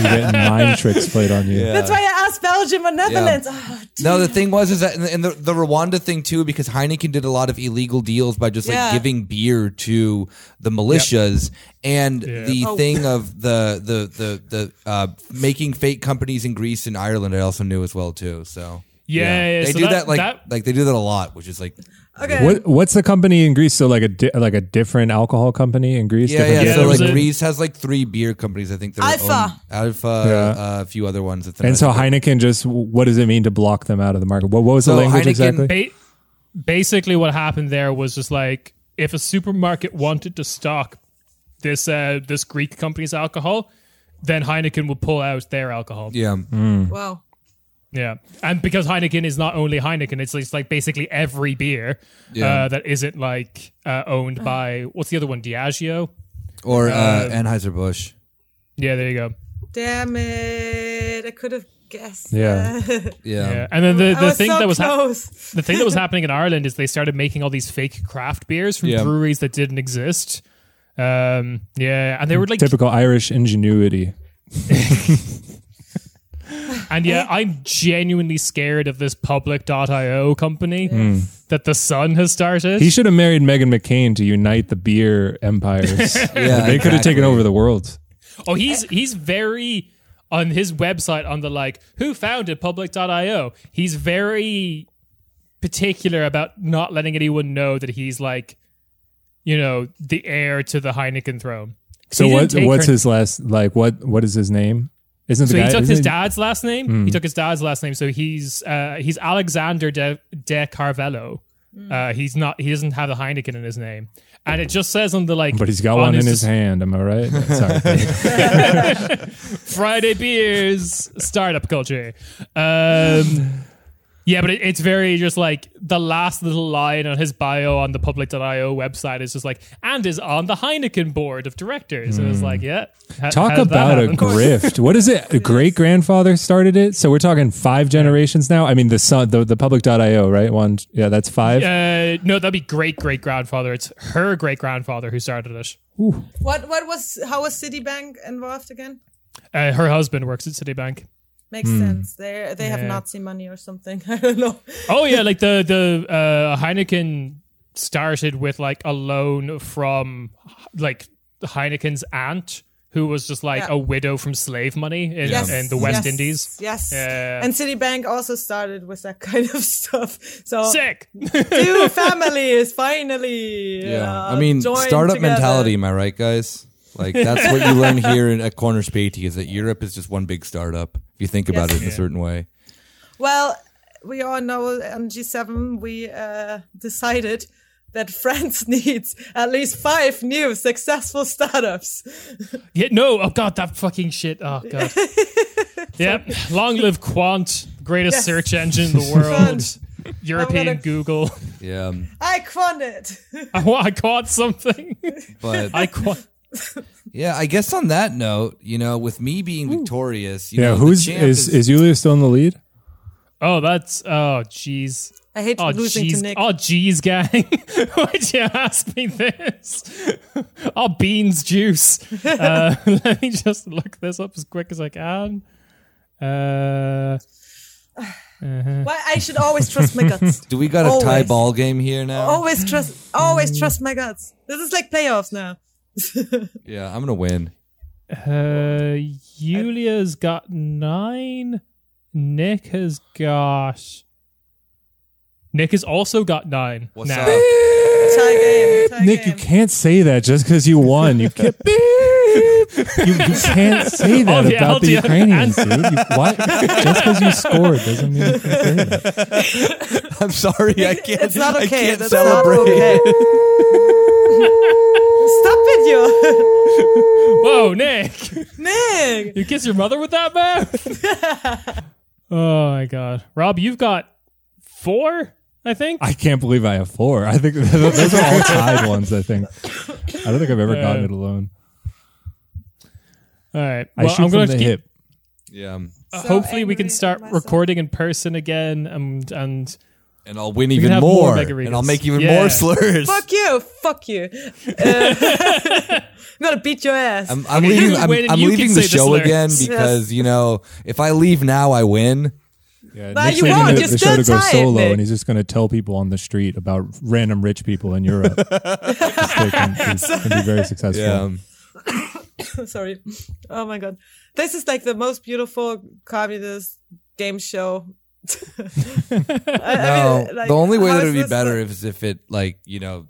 You're getting mind tricks played on you. That's why I asked Belgium or Netherlands. Oh, No, the thing was is that and the, the Rwanda thing too, because Heineken did a lot of illegal deals by just like Yeah. giving beer to the militias, and Yeah. the Oh. thing of the the the the uh, making fake companies in Greece and Ireland, I also knew as well too. So Yeah, yeah, they so do that- that, like that- like they do that a lot, which is like okay. What what's the company in Greece? So like a di- like a different alcohol company in Greece. yeah yeah. Yeah, so like a- Greece has like three beer companies. I think they're Alfa. own- Alfa, Yeah. uh, a few other ones. that they're And so not- Heineken just what does it mean to block them out of the market? What, what was the language Heineken- exactly? Ba- basically, what happened there was just like if a supermarket wanted to stock this uh, this Greek company's alcohol, then Heineken would pull out their alcohol. yeah. Wow. Yeah, and because Heineken is not only Heineken, it's, it's like basically every beer Yeah. uh, that isn't like uh, owned by what's the other one, Diageo. Or uh, Uh, Anheuser Busch. Yeah, there you go. Damn it. I could have guessed. Yeah. Yeah. Yeah, and then the, the thing so that was hap- close. the thing that was happening in Ireland is they started making all these fake craft beers from Yeah. breweries that didn't exist. Um, yeah, and they were like, Typical Irish ingenuity. and yeah, I'm genuinely scared of this public.io company that the son has started. He should have married Meghan McCain to unite the beer empires. Yeah, they could have taken over the world. Oh, he's he's very on his website on the like who founded public.io. He's very particular about not letting anyone know that he's like you know the heir to the Heineken throne. So what what's her- his last like what what is his name? Isn't the So guy he took his he- dad's last name. He took his dad's last name. So he's uh, he's Alexander de, de Carvalho. Uh, he's not. He doesn't have the Heineken in his name, and it just says on the like. But he's got on one in his dis- hand, am I right? Sorry. Friday beers, startup culture. Um, yeah, but it, it's very just like the last little line on his bio on the public.io website is just like, and is on the Heineken board of directors. And it's like, yeah. how- Talk how did that about a grift. What is it? A great grandfather started it. So we're talking five generations now. I mean, the son, the, the public.io, right? One, yeah, that's five. Uh, no, that'd be great great grandfather. It's her great grandfather who started it. What what was how was Citibank involved again? Uh, her husband works at Citibank. Makes sense. They they have Nazi money or something. I don't know. Oh yeah, like the the uh, Heineken started with like a loan from like Heineken's aunt, who was just like Yeah. a widow from slave money in, Yes. in the West yes, Indies. Yes. Yeah. And Citibank also started with that kind of stuff. So Sick. two families finally. Yeah, uh, I mean, startup together. mentality. Am I right, guys? Like that's what you learn here in, at Corner Späti is that Europe is just one big startup. If you think about Yes. it in a certain way. Well, we all know on G7 we uh, decided that France needs at least five new successful startups. Yeah, no, oh god, that fucking shit. Oh god. yep. Long live Qwant, greatest Yes. search engine in the world. European gonna- Google. Yeah, I quant it. I, wa- I caught something. but I caught. Yeah, I guess on that note, you know, with me being victorious, you Yeah, know, who's champ is is Yulia still in the lead? Oh, that's oh jeez. I hate Oh losing to. Nick. Oh jeez, gang. Why'd you ask me this? oh beans juice. Uh, let me just look this up as quick as I can. Uh, Why I should always trust my guts. Do we got a tie ball game here now? always trust. Always trust my guts. This is like playoffs now. Yeah, I'm gonna win. uh, Yulia's got nine. Nick has got. Nick has also got nine. What's now. up? Tie game. Tie Nick, you can't say that just because you won. You can't. You, you can't say that Oh, yeah, about the. Ukrainians, dude. You, what? Just because you scored doesn't mean you can say that. I'm sorry, I can't. It's not I okay. can't That's celebrate. Not okay. Stop it, yo! Whoa, Nick! Nick. You kiss your mother with that mouth? oh my god, Rob, you've got four. I think. I can't believe I have four. I think those are all tied ones. I think. I don't think I've ever gotten it alone. All right. I Well, shoot I'm from going the to keep. hip. Yeah, uh, So hopefully, we can start recording in person again, and and and I'll win even more, more and I'll make even Yeah. more slurs. Fuck you. Fuck you. Uh, I'm gonna beat your ass. I'm, I'm leaving. I'm, I'm leaving the say the show slurs. again Yes. because you know if I leave now, I win. Yeah, Nah, Nick's you leaving won't. the, You're the show to go solo, Nick. and he's just going to tell people on the street about random rich people in Europe. Just they can, can be very successful. Yeah, Sorry. Oh my god. This is like the most beautiful communist game show. I- I no. mean, like, the only way that it would be better like- is if it like you know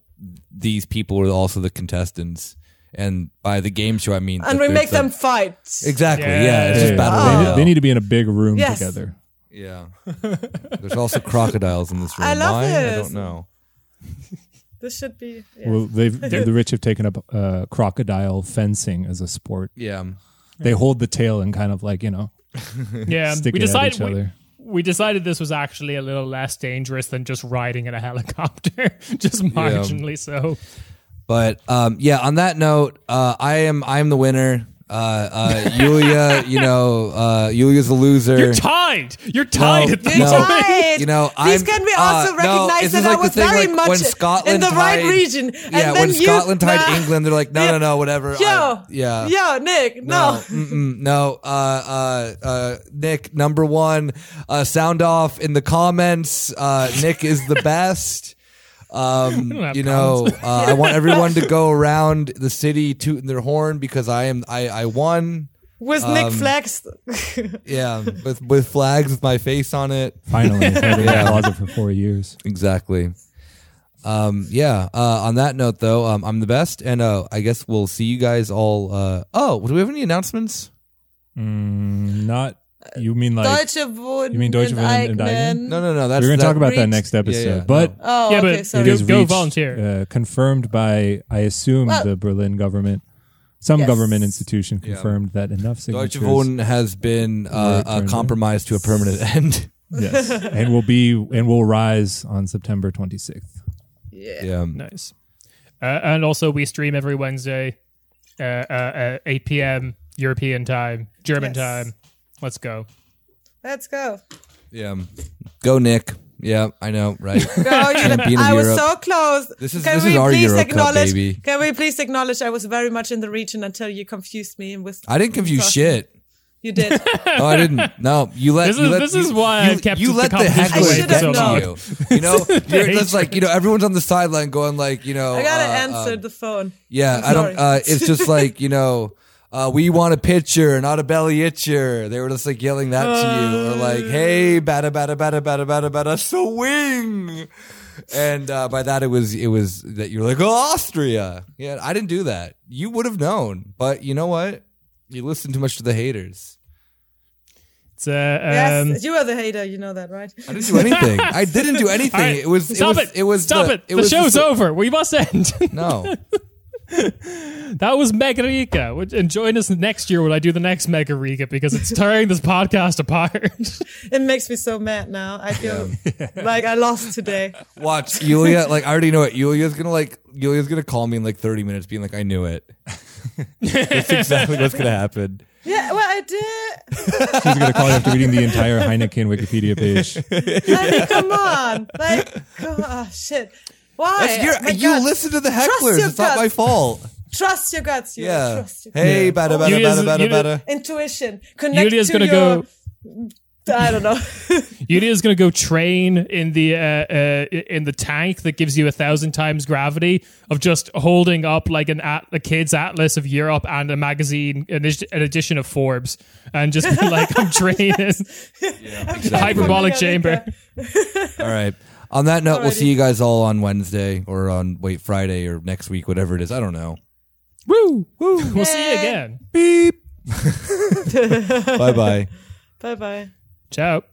these people were also the contestants, and by the game show I mean and we make there's them a- fight. exactly. Yeah. Yeah, it's Yeah, just yeah. battle Oh. They, need to be in a big room Yes. together. Yeah. There's also crocodiles in this room. I love Why? I don't know. This should be. yeah. Well, they've the rich have taken up uh, crocodile fencing as a sport. Yeah. They hold the tail and kind of like you know yeah, stick we it at decided each we, other. We decided this was actually a little less dangerous than just riding in a helicopter, just marginally so. But um, yeah, on that note, uh, I am I am the winner. Uh, uh, Yulia, you know, uh, Yulia's a loser. You're tied. You're tied at the You're no. tied. You know, I'm- can be uh, also no, recognized this that is I like the was thing, very like, much when Scotland in the right tied- region. Yeah, and when you, Scotland tied nah. England, they're like, no, no, no, whatever. Yo, I- yeah. yo, Nick, No, no. no. Uh, uh, uh, Nick, number one. Uh, sound off in the comments. Uh, Nick is the best. Um, you know, uh, I want everyone to go around the city tooting their horn because I am I I won. With Um, Nick Flex. Yeah, with with flags with my face on it. Finally, it's been in Yeah. closet for four years. Exactly. Um, yeah. Uh, on that note, though, um, I'm the best, and uh, I guess we'll see you guys all. Uh, oh, do we have any announcements? Mm, not you mean like Deutsche Wohnen. You mean Deutsche in Wohnen in Eignen. Eignen? No, no, no. That's we're going to talk about that next episode, Yeah, yeah, but. Oh, Yeah, okay, but sorry. It is Go reached, volunteer. Uh, confirmed by, I assume, Well- the Berlin government. Some Yes. government institution Yeah. confirmed that enough Deutsche signatures, Wohnen has been uh, Were uh, turned compromised to a permanent end. yes, and will be and will rise on September 26th. yeah. Nice. Uh, and also, we stream every Wednesday, uh, uh, uh, 8 p.m. European time, German Yes. time. Let's go. Let's go. Yeah. Go, Nick. Yeah, I know, right? Go, you Champion I was so close. This is- can this we is our please Euro Cup, acknowledge, baby. Can we please acknowledge I was very much in the region until you confused me and with. I didn't confuse Sorry. shit. You did. Oh, I didn't. No, you let. This you is- let, this you, is why you, I've kept you let the competition heckler away get so to you. You know, you're just like you know, everyone's on the sideline going like, you know, I gotta uh, answer uh, the phone. Yeah, I'm I don't. Uh, it's just like you know, uh, we want a pitcher, not a belly itcher. They were just like yelling that to you, or like, "Hey, bada bada bada bada bada bada swing," and uh, by that it was it was that you're like, "Oh, Austria." Yeah, I didn't do that. You would have known, but you know what? You listen too much to the haters. It's, uh, um, yes, you are the hater. You know that, right? I didn't do anything. I didn't do anything. all right, It was. stop it was. it. It was. stop the, it. It the was show's the- over. We must end. No. that was Mega Riga. Which- And join us next year when I do the next Mega Riga because it's tearing this podcast apart. It makes me so mad now. I feel like I lost today. Watch Yulia. Like I already know it. Yulia's gonna like. Yulia's gonna call me in like 30 minutes, being like, "I knew it." That's exactly what's gonna happen. Yeah, well, I did. She's gonna call you after reading the entire Heineken Wikipedia page. I mean, come on. Like, oh, shit. Why? That's your, My you God. listen to the hecklers. It's not gut. my fault. Trust your guts. You Yeah. Trust your. Hey, bada bada Yulia's- bada bada Yulia- bada. Intuition. Connect Yulia's to gonna your, go. I don't know. Yulia's gonna go train in the uh, uh, in the tank that gives you a thousand times gravity of just holding up like an at a kid's atlas of Europe and a magazine, an, an edition of Forbes, and just be like, I'm training. Hyperbolic chamber. All right. On that note, we'll see you guys all on Wednesday or on wait Friday or next week, whatever it is. I don't know. Woo! Woo! We'll see you again. Beep. bye bye. bye bye. Ciao.